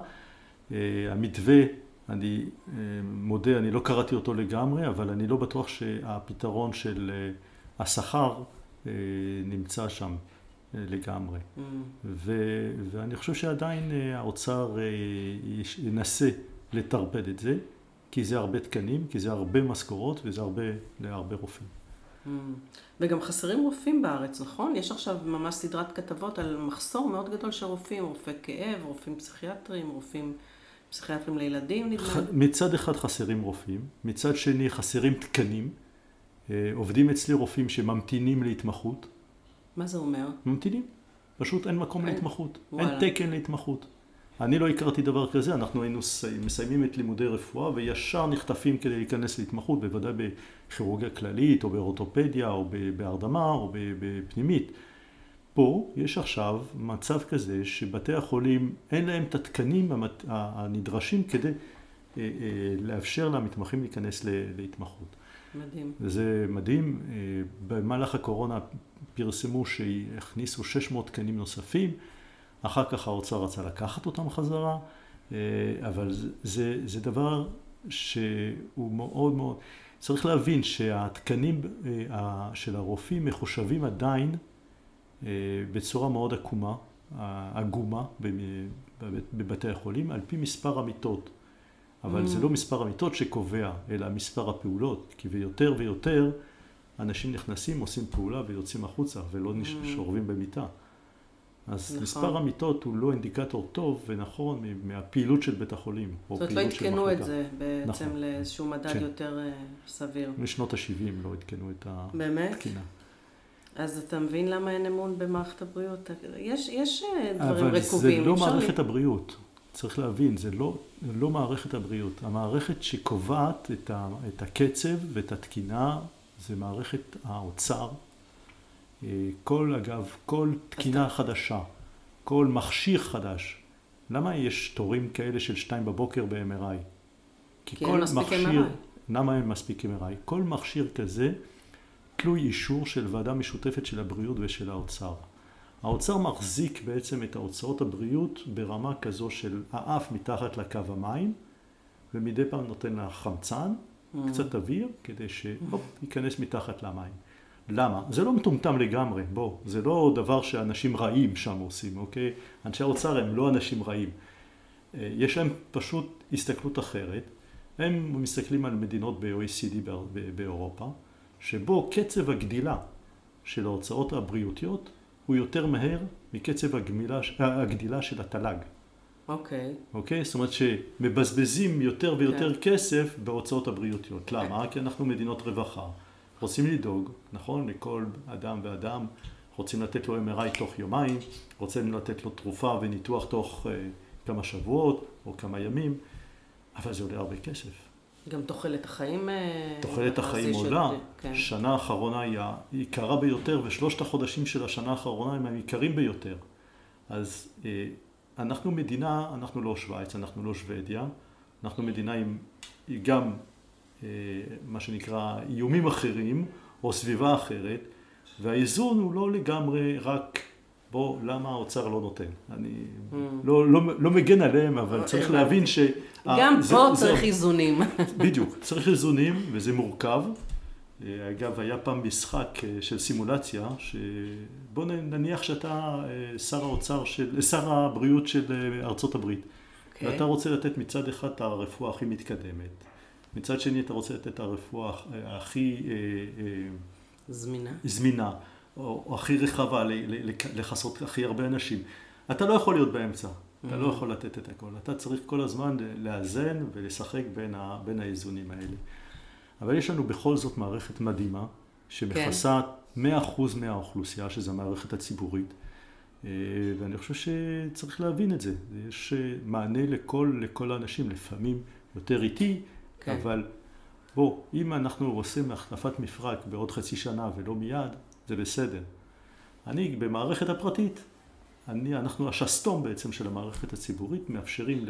B: המתווה אני אה, מודה, אני לא קראתי אותו לגמרי, אבל אני לא בטוח שהפתרון של אה, השכר אה, נמצא שם לגמרי. Mm. ו- ואני חושב שעדיין האוצר ינסה לטרפד את זה, כי זה הרבה תקנים, כי זה הרבה משכורות וזה הרבה להרבה רופאים. Mm.
A: וגם חסרים רופאים בארץ, נכון? יש עכשיו ממש סדרת כתבות על מחסור מאוד גדול של רופאים, רופאי כאב, רופאים פסיכיאטרים, רופאים... פסיכיאטרים לילדים, נדמה
B: לי? מצד אחד חסרים רופאים, מצד שני חסרים תקנים. אה, עובדים אצלי רופאים שממתינים להתמחות.
A: מה זה אומר?
B: ממתינים. פשוט אין מקום אין, להתמחות. וואלה. אין תקן להתמחות. אני לא הכרתי דבר כזה, אנחנו היינו מסיימים את לימודי רפואה וישר נחטפים כדי להיכנס להתמחות, בוודאי בכירורגיה כללית או באורתופדיה או בהרדמה או בפנימית. פה יש עכשיו מצב כזה שבתי החולים אין להם את התקנים הנדרשים כדי אה, אה, לאפשר למתמחים להיכנס להתמחות.
A: מדהים.
B: וזה מדהים. אה, במהלך הקורונה פרסמו שהכניסו 600 תקנים נוספים, אחר כך האוצר רצה לקחת אותם חזרה, אבל זה, זה דבר שהוא מאוד מאוד... צריך להבין שהתקנים של הרופאים מחושבים עדיין בצורה מאוד עקומה, עגומה בבתי החולים, על פי מספר המיטות. אבל mm. זה לא מספר המיטות שקובע, אלא מספר הפעולות, כי ויותר ויותר אנשים נכנסים, עושים פעולה ויוצאים החוצה, ולא mm. שורבים במיטה. אז נכון. מספר המיטות הוא לא אינדיקטור טוב ונכון מהפעילות של בית החולים,
A: זאת אומרת, לא עדכנו את זה בעצם נכון. לאיזשהו מדד כן. יותר uh, סביר.
B: משנות ה-70 לא עדכנו את התקינה. באמת?
A: אז אתה מבין למה אין אמון במערכת הבריאות? יש, יש אה, דברים רקובים.
B: אבל זה לא מערכת לי... הבריאות. צריך להבין, זה לא, לא מערכת הבריאות. המערכת שקובעת את, ה, את הקצב ואת התקינה זה מערכת האוצר. אה, כל, אגב, כל תקינה אתה... חדשה, כל מכשיר חדש, למה יש תורים כאלה של שתיים בבוקר ב-MRI?
A: כי, כי כל מכשיר, MRI.
B: למה אין מספיק MRI? כל מכשיר כזה תלוי אישור של ועדה משותפת של הבריאות ושל האוצר. האוצר מחזיק בעצם את ההוצאות הבריאות ברמה כזו של האף מתחת לקו המים, ומדי פעם נותן לה חמצן, mm. קצת אוויר, כדי שהופ, ייכנס מתחת למים. למה? זה לא מטומטם לגמרי, בוא, זה לא דבר שאנשים רעים שם עושים, אוקיי? אנשי האוצר הם לא אנשים רעים. אה, יש להם פשוט הסתכלות אחרת. הם מסתכלים על מדינות ב-OECD באירופה, שבו קצב הגדילה של ההוצאות הבריאותיות הוא יותר מהר מקצב הגמילה, הגדילה של התל"ג.
A: אוקיי.
B: Okay. אוקיי? Okay? זאת אומרת שמבזבזים יותר ויותר okay. כן. כסף בהוצאות הבריאותיות. למה? Okay. כי אנחנו מדינות רווחה. רוצים לדאוג, נכון? לכל אדם ואדם. רוצים לתת לו MRI תוך יומיים, רוצים לתת לו תרופה וניתוח תוך uh, כמה שבועות או כמה ימים, אבל זה עולה הרבה כסף.
A: גם תוחלת החיים... אה,
B: תוחלת החיים עולה. כן. שנה האחרונה היא היקרה ביותר, ושלושת החודשים של השנה האחרונה הם היקרים ביותר. אז אה, אנחנו מדינה, אנחנו לא שווייץ, אנחנו לא שוודיה, אנחנו מדינה עם גם אה, מה שנקרא איומים אחרים, או סביבה אחרת, והאיזון הוא לא לגמרי רק, בוא, למה האוצר לא נותן? אני mm. לא, לא, לא מגן עליהם, אבל צריך להבין ש...
A: גם זה, פה זה, צריך זה, איזונים.
B: בדיוק, צריך איזונים, וזה מורכב. אה, אגב, היה פעם משחק אה, של סימולציה, שבוא נניח שאתה אה, שר האוצר של, שר הבריאות של ארצות הברית. Okay. אוקיי. ואתה רוצה לתת מצד אחד את הרפואה הכי מתקדמת, מצד שני אתה רוצה לתת את הרפואה הכי
A: זמינה,
B: זמינה או, או הכי רחבה, לכסות הכי הרבה אנשים. אתה לא יכול להיות באמצע, mm-hmm. אתה לא mm-hmm. יכול לתת את הכל. אתה צריך כל הזמן לאזן ולשחק בין, ה, בין האיזונים האלה. אבל יש לנו בכל זאת מערכת מדהימה, שמכסה כן. 100% מהאוכלוסייה, שזו המערכת הציבורית. אה, ואני חושב שצריך להבין את זה. יש אה, מענה לכל, לכל האנשים, לפעמים יותר איטי, כן. אבל בוא, אם אנחנו עושים החלפת מפרק בעוד חצי שנה ולא מיד, זה בסדר. אני, במערכת הפרטית, אני, אנחנו השסתום בעצם של המערכת הציבורית, מאפשרים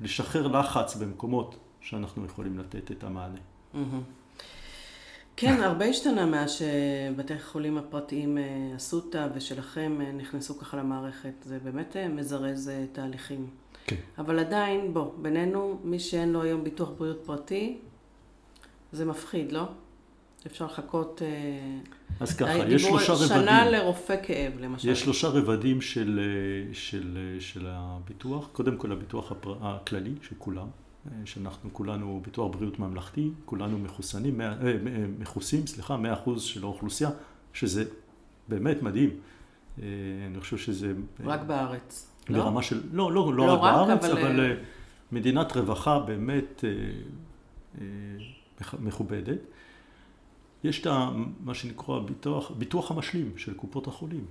B: לשחרר לחץ במקומות שאנחנו יכולים לתת את המענה.
A: כן, הרבה השתנה מאז שבתי החולים הפרטיים אה, אסותא ושלכם אה, נכנסו ככה למערכת. זה באמת אה, מזרז תהליכים.
B: כן.
A: אבל עדיין, בוא, בינינו, מי שאין לו היום ביטוח בריאות פרטי, זה מפחיד, לא? אפשר לחכות...
B: אז ככה, יש שלושה רבדים.
A: שנה לרופא כאב, למשל.
B: יש שלושה רבדים של, של, של הביטוח. קודם כל הביטוח הפר... הכללי של כולם. שאנחנו כולנו ביטוח בריאות ממלכתי, כולנו מחוסנים, אה, אה, מכוסים, סליחה, מאה אחוז של האוכלוסייה, שזה באמת מדהים. אה, אני חושב שזה...
A: רק בארץ.
B: לא? ברמה לא? של... לא, לא, לא, לא רק בארץ, אבל, אבל אה, מדינת רווחה באמת מכובדת. יש את מה שנקרא ביטוח, ביטוח המשלים של קופות החולים.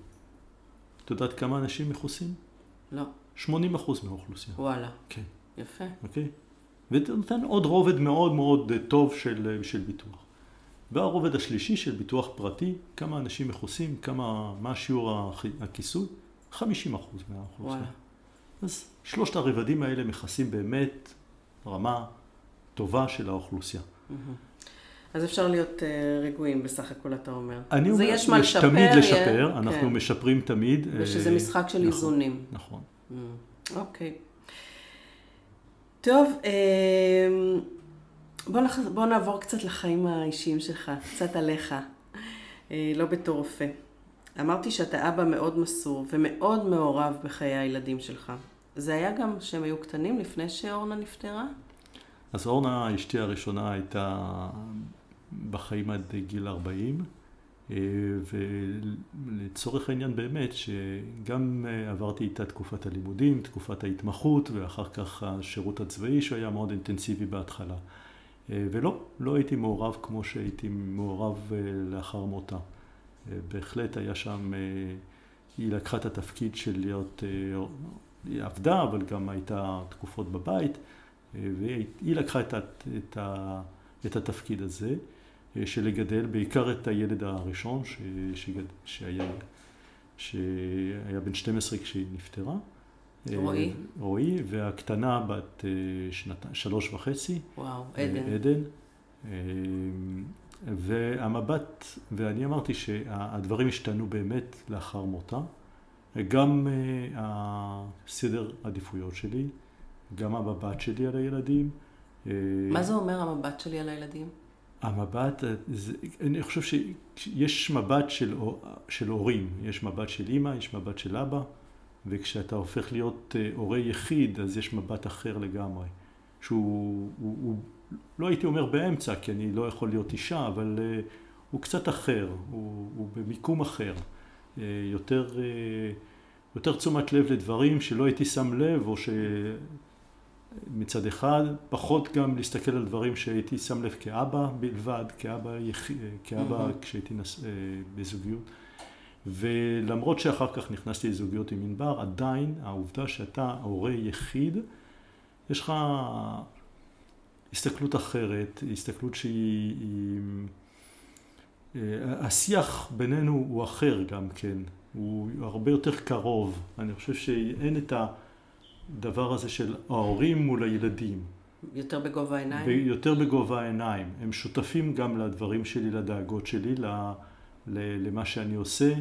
B: את יודעת כמה אנשים מכוסים?
A: לא.
B: 80 אחוז מהאוכלוסייה.
A: וואלה.
B: כן.
A: יפה.
B: אוקיי? וזה נותן עוד רובד מאוד מאוד טוב של, של ביטוח. והרובד השלישי של ביטוח פרטי, כמה אנשים מכוסים, כמה, מה שיעור הכיסוי? 50 אחוז מהאוכלוסייה. אז שלושת הרבדים האלה מכסים באמת רמה טובה של האוכלוסייה.
A: אז אפשר להיות uh, רגועים בסך הכל, אתה אומר.
B: אני אומר, יש לשפר. תמיד לשפר, אנחנו כן. משפרים תמיד.
A: ושזה uh, משחק של נכון, איזונים.
B: נכון.
A: אוקיי. Mm, okay. טוב, אמ, בוא, נח... בוא נעבור קצת לחיים האישיים שלך, קצת עליך, אה, לא בתור רופא. אמרתי שאתה אבא מאוד מסור ומאוד מעורב בחיי הילדים שלך. זה היה גם שהם היו קטנים לפני שאורנה נפטרה?
B: אז אורנה, אשתי הראשונה, הייתה בחיים עד גיל 40. אה, ולצורך העניין באמת שגם אה, עברתי איתה תקופת הלימודים, תקופת ההתמחות ואחר כך השירות הצבאי שהיה מאוד אינטנסיבי בהתחלה. אה, ולא, לא הייתי מעורב כמו שהייתי מעורב לאחר מותה. בהחלט היה שם, היא לקחה את התפקיד של להיות, היא עבדה אבל גם הייתה תקופות בבית והיא לקחה את, את, את התפקיד הזה. של לגדל בעיקר את הילד הראשון ש, שגד, שהיה, שהיה בן 12 כשהיא נפטרה.
A: רועי. אה,
B: רועי, והקטנה בת אה, שנת, שלוש וחצי.
A: וואו, עדן.
B: עדן. והמבט, ואני אמרתי שהדברים השתנו באמת לאחר מותה. גם הסדר עדיפויות שלי, גם המבט שלי על הילדים.
A: מה זה אומר המבט שלי על הילדים?
B: המבט, זה, אני חושב שיש מבט של, של הורים, יש מבט של אימא, יש מבט של אבא, וכשאתה הופך להיות אה, הורה יחיד, אז יש מבט אחר לגמרי. שהוא, הוא, הוא, לא הייתי אומר באמצע, כי אני לא יכול להיות אישה, אבל uh, הוא קצת אחר, הוא, הוא במיקום אחר. Uh, יותר, יותר תשומת לב לדברים שלא הייתי שם לב, או ש... מצד אחד, פחות גם להסתכל על דברים שהייתי שם לב כאבא בלבד, כאבא, יח... כאבא mm-hmm. כשהייתי נס... אה, בזוגיות. ולמרות שאחר כך נכנסתי לזוגיות עם ענבר, עדיין העובדה שאתה הורה יחיד, יש לך הסתכלות אחרת, הסתכלות שהיא... היא... אה, השיח בינינו הוא אחר גם כן, הוא הרבה יותר קרוב. אני חושב שאין את ה... הדבר הזה של ההורים מול הילדים.
A: יותר בגובה העיניים?
B: יותר בגובה העיניים. הם שותפים גם לדברים שלי, לדאגות שלי, למה שאני עושה,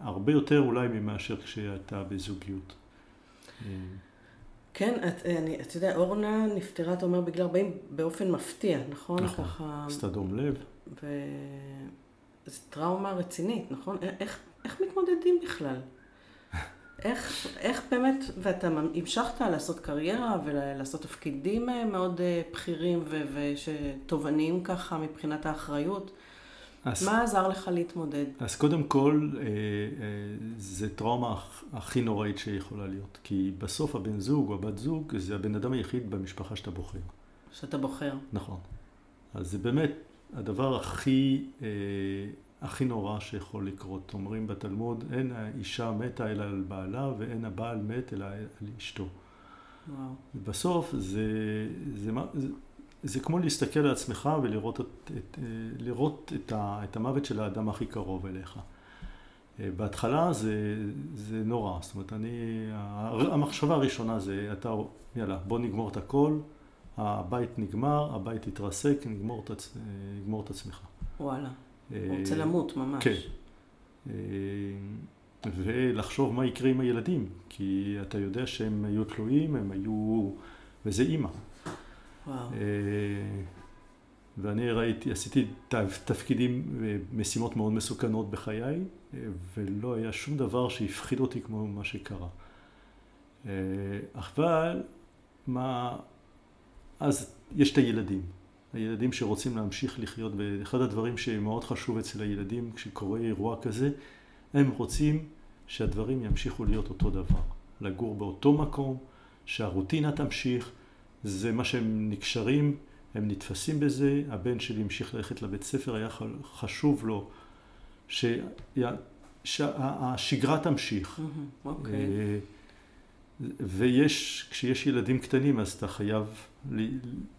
B: הרבה יותר אולי מאשר כשאתה בזוגיות.
A: כן, את, אני, אתה יודע, אורנה נפטרה, אתה אומר, בגיל 40 באופן מפתיע, נכון?
B: נכון, ככה... עשתה דום לב.
A: וזו טראומה רצינית, נכון? איך, איך מתמודדים בכלל? איך, איך באמת, ואתה המשכת לעשות קריירה ולעשות תפקידים אה, מאוד אה, בכירים ותובעניים ככה מבחינת האחריות. אז, מה עזר לך להתמודד?
B: אז קודם כל, אה, זה טראומה הכי נוראית שיכולה להיות. כי בסוף הבן זוג או הבת זוג זה הבן אדם היחיד במשפחה שאתה בוחר.
A: שאתה בוחר.
B: נכון. אז זה באמת הדבר הכי הכי נורא שיכול לקרות. אומרים בתלמוד, אין האישה מתה אלא על בעלה ואין הבעל מת אלא על אשתו. וואו. ובסוף זה, זה, זה, זה כמו להסתכל על עצמך ולראות את, את, לראות את, ה, את המוות של האדם הכי קרוב אליך. בהתחלה זה, זה נורא, זאת אומרת, אני, המחשבה הראשונה זה, אתה, יאללה, בוא נגמור את הכל, הבית נגמר, הבית יתרסק, נגמור את, נגמור את עצמך.
A: וואלה. הוא רוצה למות ממש.
B: כן. אה, ולחשוב מה יקרה עם הילדים, כי אתה יודע שהם היו תלויים, הם היו... וזה אימא.
A: וואו. אה,
B: ואני ראיתי, עשיתי תפקידים ומשימות מאוד מסוכנות בחיי, ולא היה שום דבר שהפחיד אותי כמו מה שקרה. אה, אבל מה... אז יש את הילדים. הילדים שרוצים להמשיך לחיות, ואחד הדברים שמאוד חשוב אצל הילדים כשקורה אירוע כזה, הם רוצים שהדברים ימשיכו להיות אותו דבר. לגור באותו מקום, שהרוטינה תמשיך, זה מה שהם נקשרים, הם נתפסים בזה, הבן שלי המשיך ללכת לבית ספר, היה חשוב לו ש... שהשגרה תמשיך.
A: Mm-hmm, okay. אוקיי. אה,
B: ויש, כשיש ילדים קטנים אז אתה חייב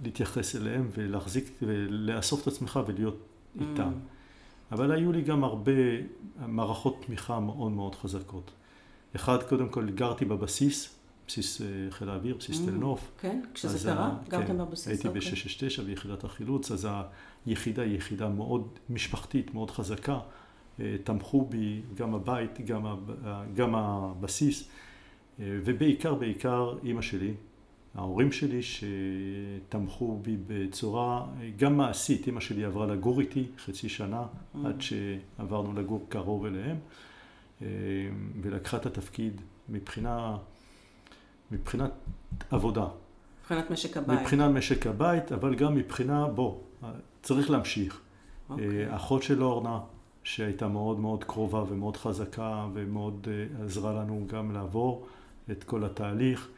B: להתייחס אליהם ולהחזיק ולאסוף את עצמך ולהיות איתם. Mm. אבל היו לי גם הרבה מערכות תמיכה מאוד מאוד חזקות. אחד, קודם כל, גרתי בבסיס, בסיס אה, חיל האוויר, בסיס mm, תל נוף.
A: כן, כשזה קרה, גרתם כן, בבסיס.
B: הייתי אוקיי. ב-669 ביחידת החילוץ, אז היחידה היא יחידה מאוד משפחתית, מאוד חזקה. אה, תמכו בי גם הבית, גם, גם הבסיס. אה, ובעיקר, בעיקר אימא שלי, ההורים שלי שתמכו בי בצורה גם מעשית, אימא שלי עברה לגור איתי חצי שנה mm. עד שעברנו לגור קרוב אליהם אה, ולקחה את התפקיד מבחינה, מבחינת עבודה.
A: מבחינת משק הבית.
B: מבחינת משק הבית, אבל גם מבחינה, בוא, צריך להמשיך. Okay. אוקיי. אחות של אורנה, שהייתה מאוד מאוד קרובה ומאוד חזקה ומאוד אה, עזרה לנו גם לעבור. את כל התהליך.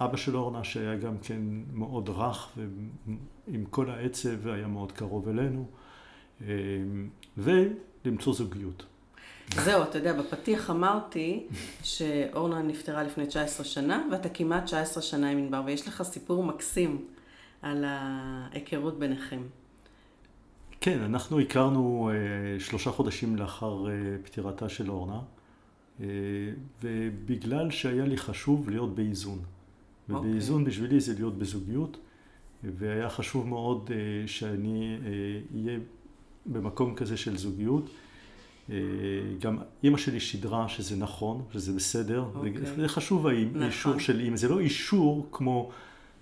B: אה, אבא של אורנה שהיה גם כן מאוד רך ועם כל העצב היה מאוד קרוב אלינו אה, ולמצוא זוגיות.
A: זהו, אתה יודע, בפתיח אמרתי שאורנה נפטרה לפני 19 שנה ואתה כמעט 19 שנה עם ענבר ויש לך סיפור מקסים על ההיכרות ביניכם.
B: כן, אנחנו הכרנו אה, שלושה חודשים לאחר פטירתה של אורנה. אה, ובגלל שהיה לי חשוב להיות באיזון. Okay. אוקיי. ובאיזון בשבילי זה להיות בזוגיות, והיה חשוב מאוד אה, שאני אה, אהיה במקום כזה של זוגיות. גם אימא שלי שידרה שזה נכון, שזה בסדר, okay. אוקיי. זה חשוב האישור נכון. של אימא, זה לא אישור כמו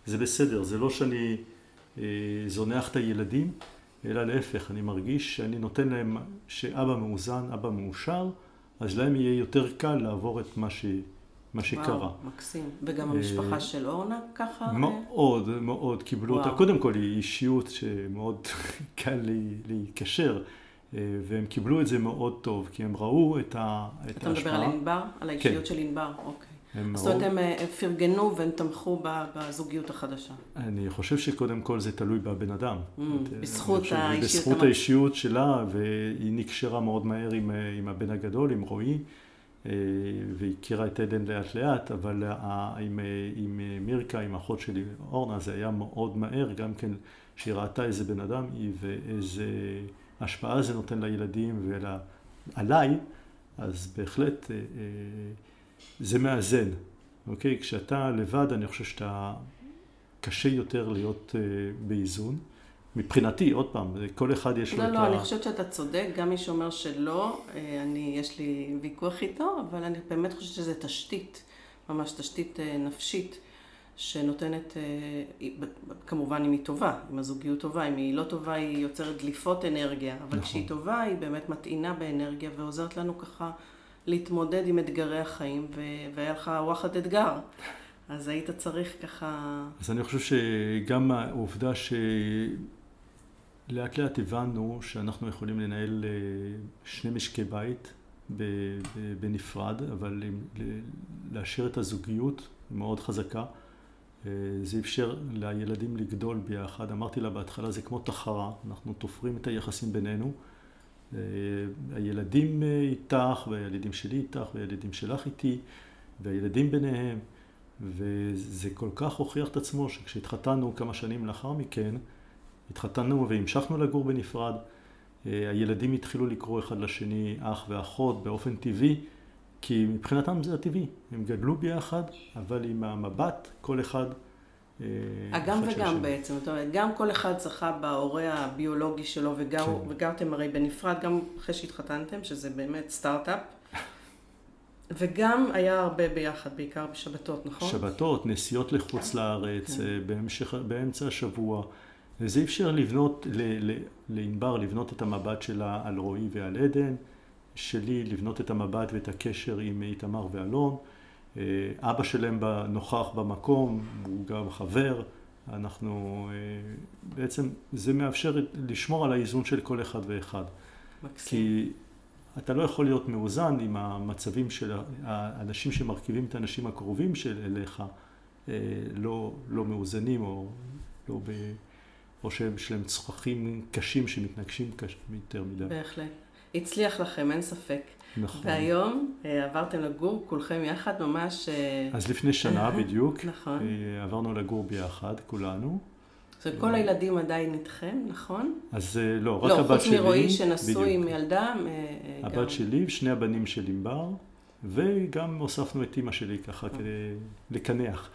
B: זה בסדר, זה לא שאני זונח את הילדים, אלא להפך, אני מרגיש שאני נותן להם שאבא מאוזן, אבא מאושר, אז להם יהיה יותר קל לעבור את מה, ש... מה שקרה. וואו,
A: מקסים. וגם המשפחה אה, של אורנה ככה?
B: מאוד, מאוד קיבלו וואו. אותה. קודם כל היא אישיות שמאוד קל להיקשר, אה, והם קיבלו את זה מאוד טוב, כי הם ראו את, ה...
A: את ההשפעה. אתה מדבר על ענבר? על האישיות כן. של ענבר, אוקיי. זאת אומרת, הם אה, פרגנו והם תמכו בזוגיות החדשה.
B: אני חושב שקודם כל זה תלוי בבן אדם.
A: Mm, בזכות האישיות.
B: בזכות האישיות שלה, והיא נקשרה מאוד מהר עם, עם הבן הגדול, עם רועי, והכירה את עדן לאט לאט, אבל עם, עם מירקה, עם אחות שלי, אורנה, זה היה מאוד מהר, גם כן, שהיא ראתה איזה בן אדם היא ואיזה השפעה זה נותן לילדים ועליי, אז בהחלט... זה מאזן, אוקיי? כשאתה לבד, אני חושב שאתה קשה יותר להיות באיזון, מבחינתי, עוד פעם, כל אחד יש
A: לא,
B: לו
A: לא,
B: את ה...
A: אני חושבת שאתה צודק, גם מי שאומר שלא, אה, אני, יש לי ויכוח איתו, אבל אני באמת חושבת שזה תשתית, ממש תשתית אה, נפשית, שנותנת, אה, כמובן אם היא טובה, אם הזוגיות טובה, אם היא לא טובה היא יוצרת דליפות אנרגיה, אבל
B: נכון.
A: כשהיא טובה היא באמת מטעינה באנרגיה ועוזרת לנו ככה להתמודד עם אתגרי החיים, ו- והיה לך וואחד אתגר, אז היית צריך ככה...
B: אז אני חושב שגם העובדה שלאט לאט הבנו שאנחנו יכולים לנהל אה, שני משקי בית בנפרד, אבל להשאיר את הזוגיות מאוד חזקה. אה, זה אפשר לילדים לגדול ביחד. אמרתי לה בהתחלה, זה כמו תחרה, אנחנו תופרים את היחסים בינינו. אה, הילדים איתך, והילדים שלי איתך, והילדים שלך איתי, והילדים ביניהם. וזה כל כך הוכיח את עצמו שכשהתחתנו כמה שנים לאחר מכן, התחתנו והמשכנו לגור בנפרד, אה, הילדים התחילו לקרוא אחד לשני אח ואחות באופן טבעי, כי מבחינתם זה הטבעי, הם גדלו ביחד, אבל עם המבט כל אחד... אה,
A: הגם
B: אחד של
A: וגם
B: השני.
A: בעצם, זאת אומרת, גם כל אחד זכה בהורה הביולוגי שלו, וגר,
B: כן.
A: וגרתם הרי בנפרד, גם אחרי שהתחתנתם, שזה באמת סטארט-אפ, וגם היה הרבה ביחד, בעיקר בשבתות, נכון?
B: שבתות, נסיעות לחוץ לארץ,
A: כן.
B: אה, בהמשך, באמצע השבוע. וזה אפשר לבנות, לענבר לבנות את המבט שלה על רועי ועל עדן, שלי לבנות את המבט ואת הקשר עם איתמר ואלון. אה, אבא שלהם נוכח במקום, הוא גם חבר. אנחנו, אה, בעצם זה מאפשר לשמור על האיזון של כל אחד ואחד.
A: מקסים.
B: כי אתה לא יכול להיות מאוזן עם המצבים של האנשים שמרכיבים את האנשים הקרובים של אליך אה, לא, לא מאוזנים או, לא ב, או שיש להם צרכים קשים שמתנגשים קש, יותר מדי.
A: בהחלט. הצליח לכם, אין ספק.
B: נכון.
A: והיום אה, עברתם לגור כולכם יחד ממש... אה,
B: אז לפני שנה בדיוק
A: נכון.
B: אה, עברנו לגור ביחד, כולנו.
A: זאת אומרת, כל הילדים עדיין איתכם, נכון?
B: אז לא, רק
A: לא,
B: הבת
A: חוץ
B: שלי.
A: מרועי שנשוי
B: בדיוק.
A: עם ילדה. אה, גם-
B: הבת שלי ושני הבנים של ענבר, וגם הוספנו את אימא שלי ככה כדי לקנח.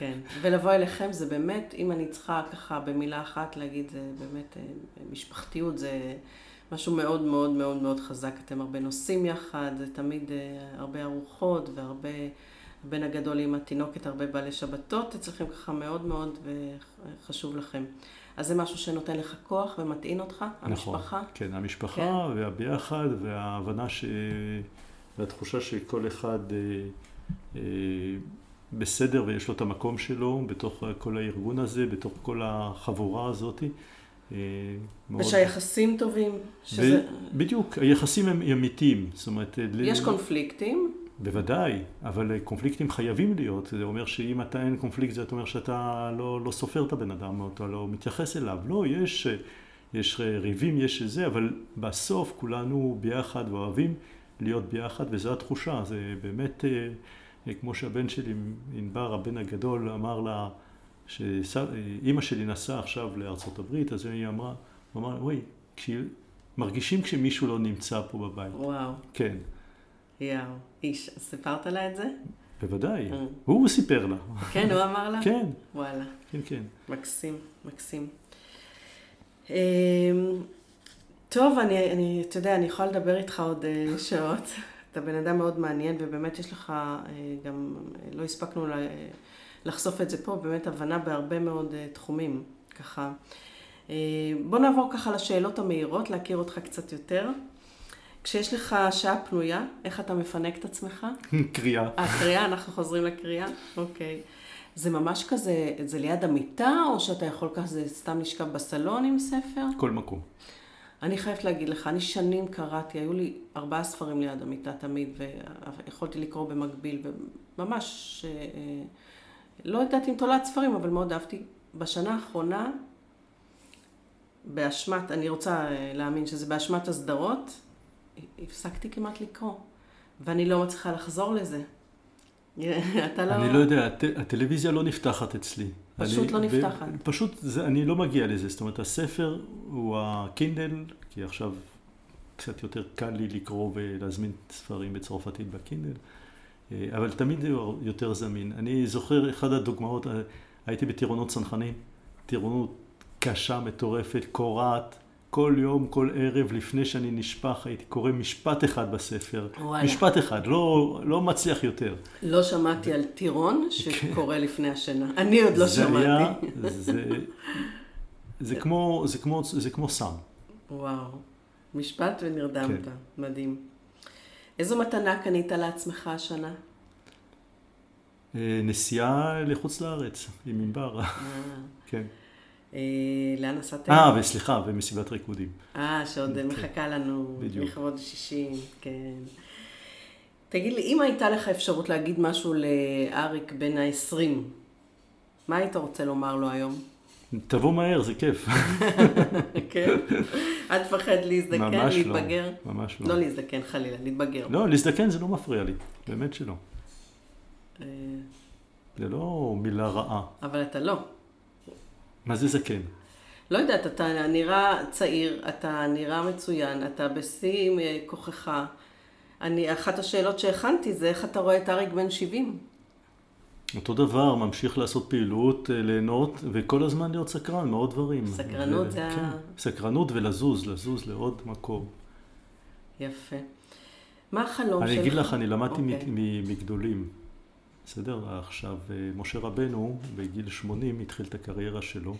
A: כן, ולבוא אליכם זה באמת, אם אני צריכה ככה במילה אחת להגיד, זה באמת אה, משפחתיות, זה משהו מאוד מאוד מאוד מאוד חזק. אתם הרבה נוסעים יחד, זה תמיד אה, הרבה ארוחות והרבה, הבן הגדול עם התינוקת, הרבה בעלי שבתות אצלכם ככה מאוד מאוד וחשוב לכם. אז זה משהו שנותן לך כוח ומטעין אותך, המשפחה.
B: נכון, כן, המשפחה
A: כן.
B: והביחד וההבנה ש... והתחושה שכל אחד אה, אה, בסדר ויש לו את המקום שלו בתוך כל הארגון הזה, בתוך כל החבורה הזאת. אה, מאוד-
A: ושהיחסים טובים, שזה...
B: ו- בדיוק, היחסים הם אמיתיים, זאת אומרת... אה, ל-
A: יש קונפליקטים,
B: בוודאי, אבל קונפליקטים חייבים להיות. זה אומר שאם אתה אין קונפליקט, זה אומר שאתה לא, לא סופר את הבן אדם, או אתה לא מתייחס אליו. לא, יש, יש ריבים, יש זה, אבל בסוף כולנו ביחד ואוהבים להיות ביחד, וזו התחושה. זה באמת, אה, כמו שהבן שלי, ענבר, הבן הגדול, אמר לה, שאימא שלי נסעה עכשיו לארצות הברית, אז היא אמרה, הוא אמר, וואי, כשהיא- מרגישים כשמישהו לא נמצא פה בבית.
A: וואו,
B: כן.
A: יאו. איש, סיפרת לה את זה?
B: בוודאי,
A: אה.
B: הוא סיפר לה.
A: כן, הוא אמר לה?
B: כן,
A: וואלה,
B: כן, כן.
A: מקסים, מקסים. אמ, טוב, אני, אני, אתה יודע, אני יכולה לדבר איתך עוד אה, שעות. אתה בן אדם מאוד מעניין, ובאמת יש לך, אה, גם אה, לא הספקנו אה, לחשוף את זה פה, באמת הבנה בהרבה מאוד אה, תחומים, ככה. אה, בוא נעבור ככה לשאלות המהירות, להכיר אותך קצת יותר. כשיש לך שעה פנויה, איך אתה מפנק את עצמך?
B: קריאה.
A: הקריאה, אנחנו חוזרים לקריאה? אוקיי. זה ממש כזה, זה ליד המיטה, או שאתה יכול כזה סתם לשכב בסלון עם ספר?
B: כל מקום.
A: אני חייבת להגיד לך, אני שנים קראתי, היו לי ארבעה ספרים ליד המיטה תמיד, ויכולתי לקרוא במקביל, וממש, אה, אה, לא יודעת אם תולעת ספרים, אבל מאוד אהבתי. בשנה האחרונה, באשמת, אני רוצה אה, להאמין שזה באשמת הסדרות, הפסקתי כמעט לקרוא, ואני לא מצליחה לחזור לזה. אתה לא...
B: אני לא יודע, הט... הטלוויזיה לא נפתחת אצלי.
A: פשוט
B: אני,
A: לא נפתחת.
B: ב... פשוט, זה, אני לא מגיע לזה. זאת אומרת, הספר הוא הקינדל, כי עכשיו קצת יותר קל לי לקרוא ולהזמין ספרים בצרפתית בקינדל, אה, אבל תמיד הוא יותר זמין. אני זוכר, אחת הדוגמאות, אה, הייתי בטירונות צנחנים, טירונות קשה, מטורפת, קורעת. כל יום, כל ערב, לפני שאני נשפך, הייתי קורא משפט אחד בספר.
A: וואלה.
B: משפט אחד, לא, לא מצליח יותר.
A: לא שמעתי על טירון שקורא לפני השינה. אני עוד לא
B: זה
A: שמעתי.
B: היה, זה, זה כמו, זה כמו, זה כמו סם.
A: וואו, משפט ונרדמת,
B: כן.
A: מדהים. איזו מתנה קנית לעצמך השנה?
B: אה, נסיעה לחוץ לארץ עם ענבר,
A: אה,
B: כן.
A: אה, לאן נסעתם?
B: אה, וסליחה, ומסיבת ריקודים.
A: אה, שעוד
B: כן.
A: מחכה לנו
B: בדיוק.
A: לכבוד 60, כן. תגיד לי, אם הייתה לך אפשרות להגיד משהו לאריק בן ה-20, מה היית רוצה לומר לו היום?
B: תבוא מהר, זה כיף.
A: כן? אל תפחד להזדקן,
B: לא.
A: להתבגר.
B: ממש
A: לא
B: לא.
A: להזדקן חלילה, להתבגר.
B: לא, להזדקן זה לא מפריע לי, באמת שלא.
A: אה,
B: זה לא מילה רעה.
A: אבל אתה לא.
B: מה זה זקן?
A: לא יודעת, אתה נראה צעיר, אתה נראה מצוין, אתה בשיא אה, כוחך. אני, אחת השאלות שהכנתי זה איך אתה רואה את אריק בן 70.
B: אותו דבר, ממשיך לעשות פעילות, אה, ליהנות, וכל הזמן להיות סקרן מעוד דברים.
A: סקרנות
B: ו-
A: זה ה-
B: כן, סקרנות ולזוז, לזוז לעוד מקום.
A: יפה. מה החלום שלך?
B: אני אגיד לך, אני למדתי
A: אוקיי.
B: מ- מ- מגדולים. בסדר? עכשיו, אה, משה רבנו, בגיל 80, התחיל את הקריירה שלו.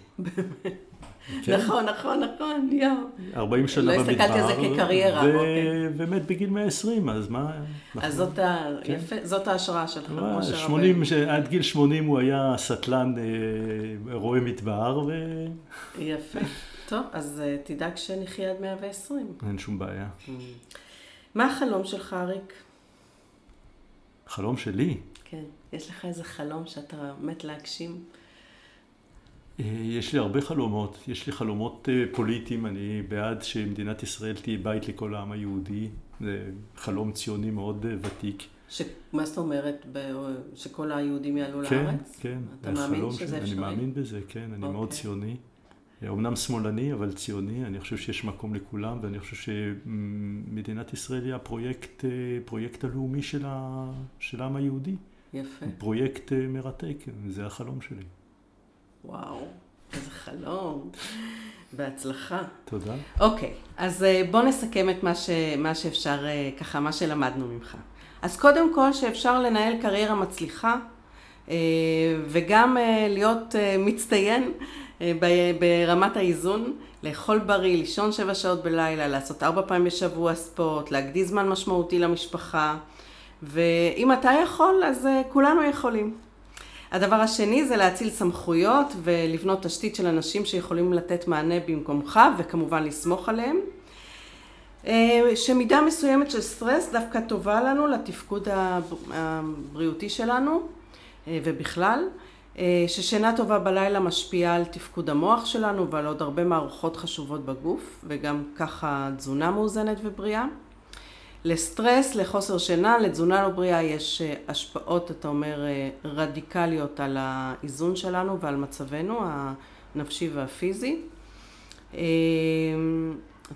B: כן,
A: נכון, נכון, נכון, יואו.
B: 40 שנה
A: לא
B: במדבר.
A: הסתכלתי על זה כקריירה,
B: ו-
A: אוקיי.
B: ומת בגיל 120, אז מה...
A: אז זאת.
B: כן.
A: זאת ההשראה שלך,
B: אה,
A: משה
B: 80,
A: רבנו.
B: עד גיל 80 הוא היה סטלן אה, רועה מדבר, ואין
A: יפה. טוב, אז תדאג שנחיה עד 120.
B: שום בעיה.
A: מה החלום שלך, אריק?
B: חלום שלי,
A: כן. יש לך איזה חלום שאתה מת להגשים?
B: אה, יש לי הרבה חלומות. יש לי חלומות אה, פוליטיים, אני בעד שמדינת ישראל תהיה בית לכל העם היהודי. זה חלום ציוני מאוד אה, ותיק.
A: ש... מה זאת אומרת? ב... שכל היהודים יעלו
B: כן,
A: לארץ?
B: כן.
A: אתה
B: זה
A: מאמין שזה. אפשרי?
B: אני מאמין בזה, כן. אני מאוד
A: אוקיי.
B: ציוני. אומנם שמאלני, אבל ציוני. אני חושב שיש מקום לכולם, ואני חושב שמדינת ישראל היא הפרויקט, אה, פרויקט הלאומי של, ה... של העם היהודי.
A: יפה.
B: פרויקט אה, מרתק, זה החלום שלי.
A: וואו, איזה חלום. בהצלחה.
B: תודה.
A: אוקיי, אז אה, בוא נסכם את מה, ש... מה שאפשר, אה, ככה, מה שלמדנו ממך. אז קודם כל, שאפשר לנהל קריירה מצליחה, וגם להיות מצטיין ברמת האיזון, לאכול בריא, לישון שבע שעות בלילה, לעשות ארבע פעמים בשבוע ספורט, להקדיש זמן משמעותי למשפחה, ואם אתה יכול, אז אה, כולנו יכולים. הדבר השני זה להציל סמכויות ולבנות תשתית של אנשים שיכולים לתת מענה במקומך וכמובן לסמוך עליהם. אה, שמידה מסוימת של סטרס דווקא טובה לנו לתפקוד הב- הבריאותי שלנו אה, ובכלל. ששינה טובה בלילה משפיעה על תפקוד המוח שלנו ועל עוד הרבה מערכות חשובות בגוף וגם ככה תזונה מאוזנת ובריאה. לסטרס, לחוסר שינה, לתזונה לא בריאה יש אה, השפעות, אתה אומר, אה, רדיקליות על האיזון שלנו ועל מצבנו הנפשי והפיזי. אה,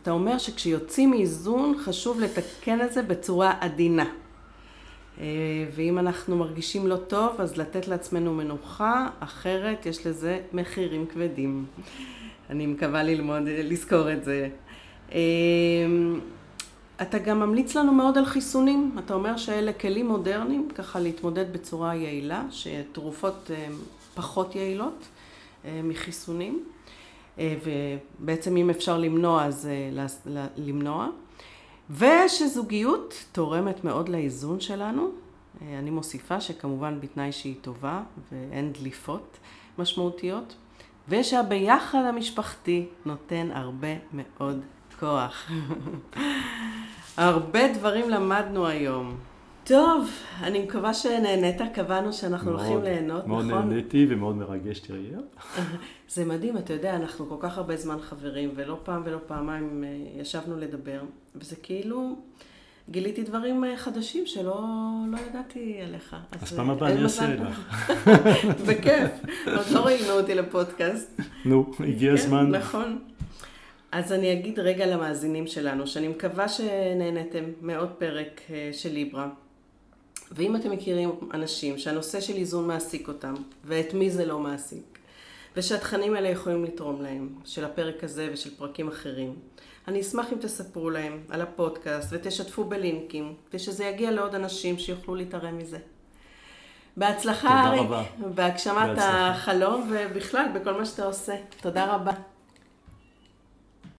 A: אתה אומר שכשיוצאים מאיזון חשוב לתקן את זה בצורה עדינה. אה, ואם אנחנו מרגישים לא טוב, אז לתת לעצמנו מנוחה, אחרת יש לזה מחירים כבדים. אני מקווה ללמוד, לזכור את זה. אתה גם ממליץ לנו מאוד על חיסונים. אתה אומר שאלה כלים מודרניים, ככה להתמודד בצורה יעילה, שתרופות אה, פחות יעילות אה, מחיסונים. אה, ובעצם אם אפשר למנוע, אז למנוע. ושזוגיות תורמת מאוד לאיזון שלנו. אני מוסיפה שכמובן בתנאי שהיא טובה ואין דליפות משמעותיות. ושהביחד המשפחתי נותן הרבה מאוד כוח. הרבה דברים למדנו היום. טוב, אני מקווה שנהנית, קבענו שאנחנו
B: מאוד,
A: הולכים ליהנות,
B: מאוד
A: נכון?
B: נהניתי ומאוד מרגש, תראי.
A: זה מדהים, אתה יודע, אנחנו כל כך הרבה זמן חברים, ולא פעם ולא פעמיים אה, ישבנו לדבר, וזה כאילו, גיליתי דברים אה, חדשים שלא לא ידעתי עליך.
B: אז
A: אה,
B: פעם הבאה אני אעשה. לך.
A: בכיף, עוד לא ראיינו אותי לפודקאסט.
B: נו, הגיע
A: כן,
B: הזמן.
A: נכון. אז אני אגיד רגע למאזינים שלנו, שאני מקווה שנהנתם מעוד פרק אה, של ליברה. ואם אתם מכירים אנשים שהנושא של איזון מעסיק אותם, ואת מי זה לא מעסיק, ושהתכנים האלה יכולים לתרום להם, של הפרק הזה ושל פרקים אחרים. אני אשמח אם תספרו להם על הפודקאסט ותשתפו בלינקים, כדי שזה יגיע לעוד אנשים שיוכלו להתערם מזה. בהצלחה, אריק, בהגשמת החלום ובכלל בכל מה שאתה עושה. תודה רבה.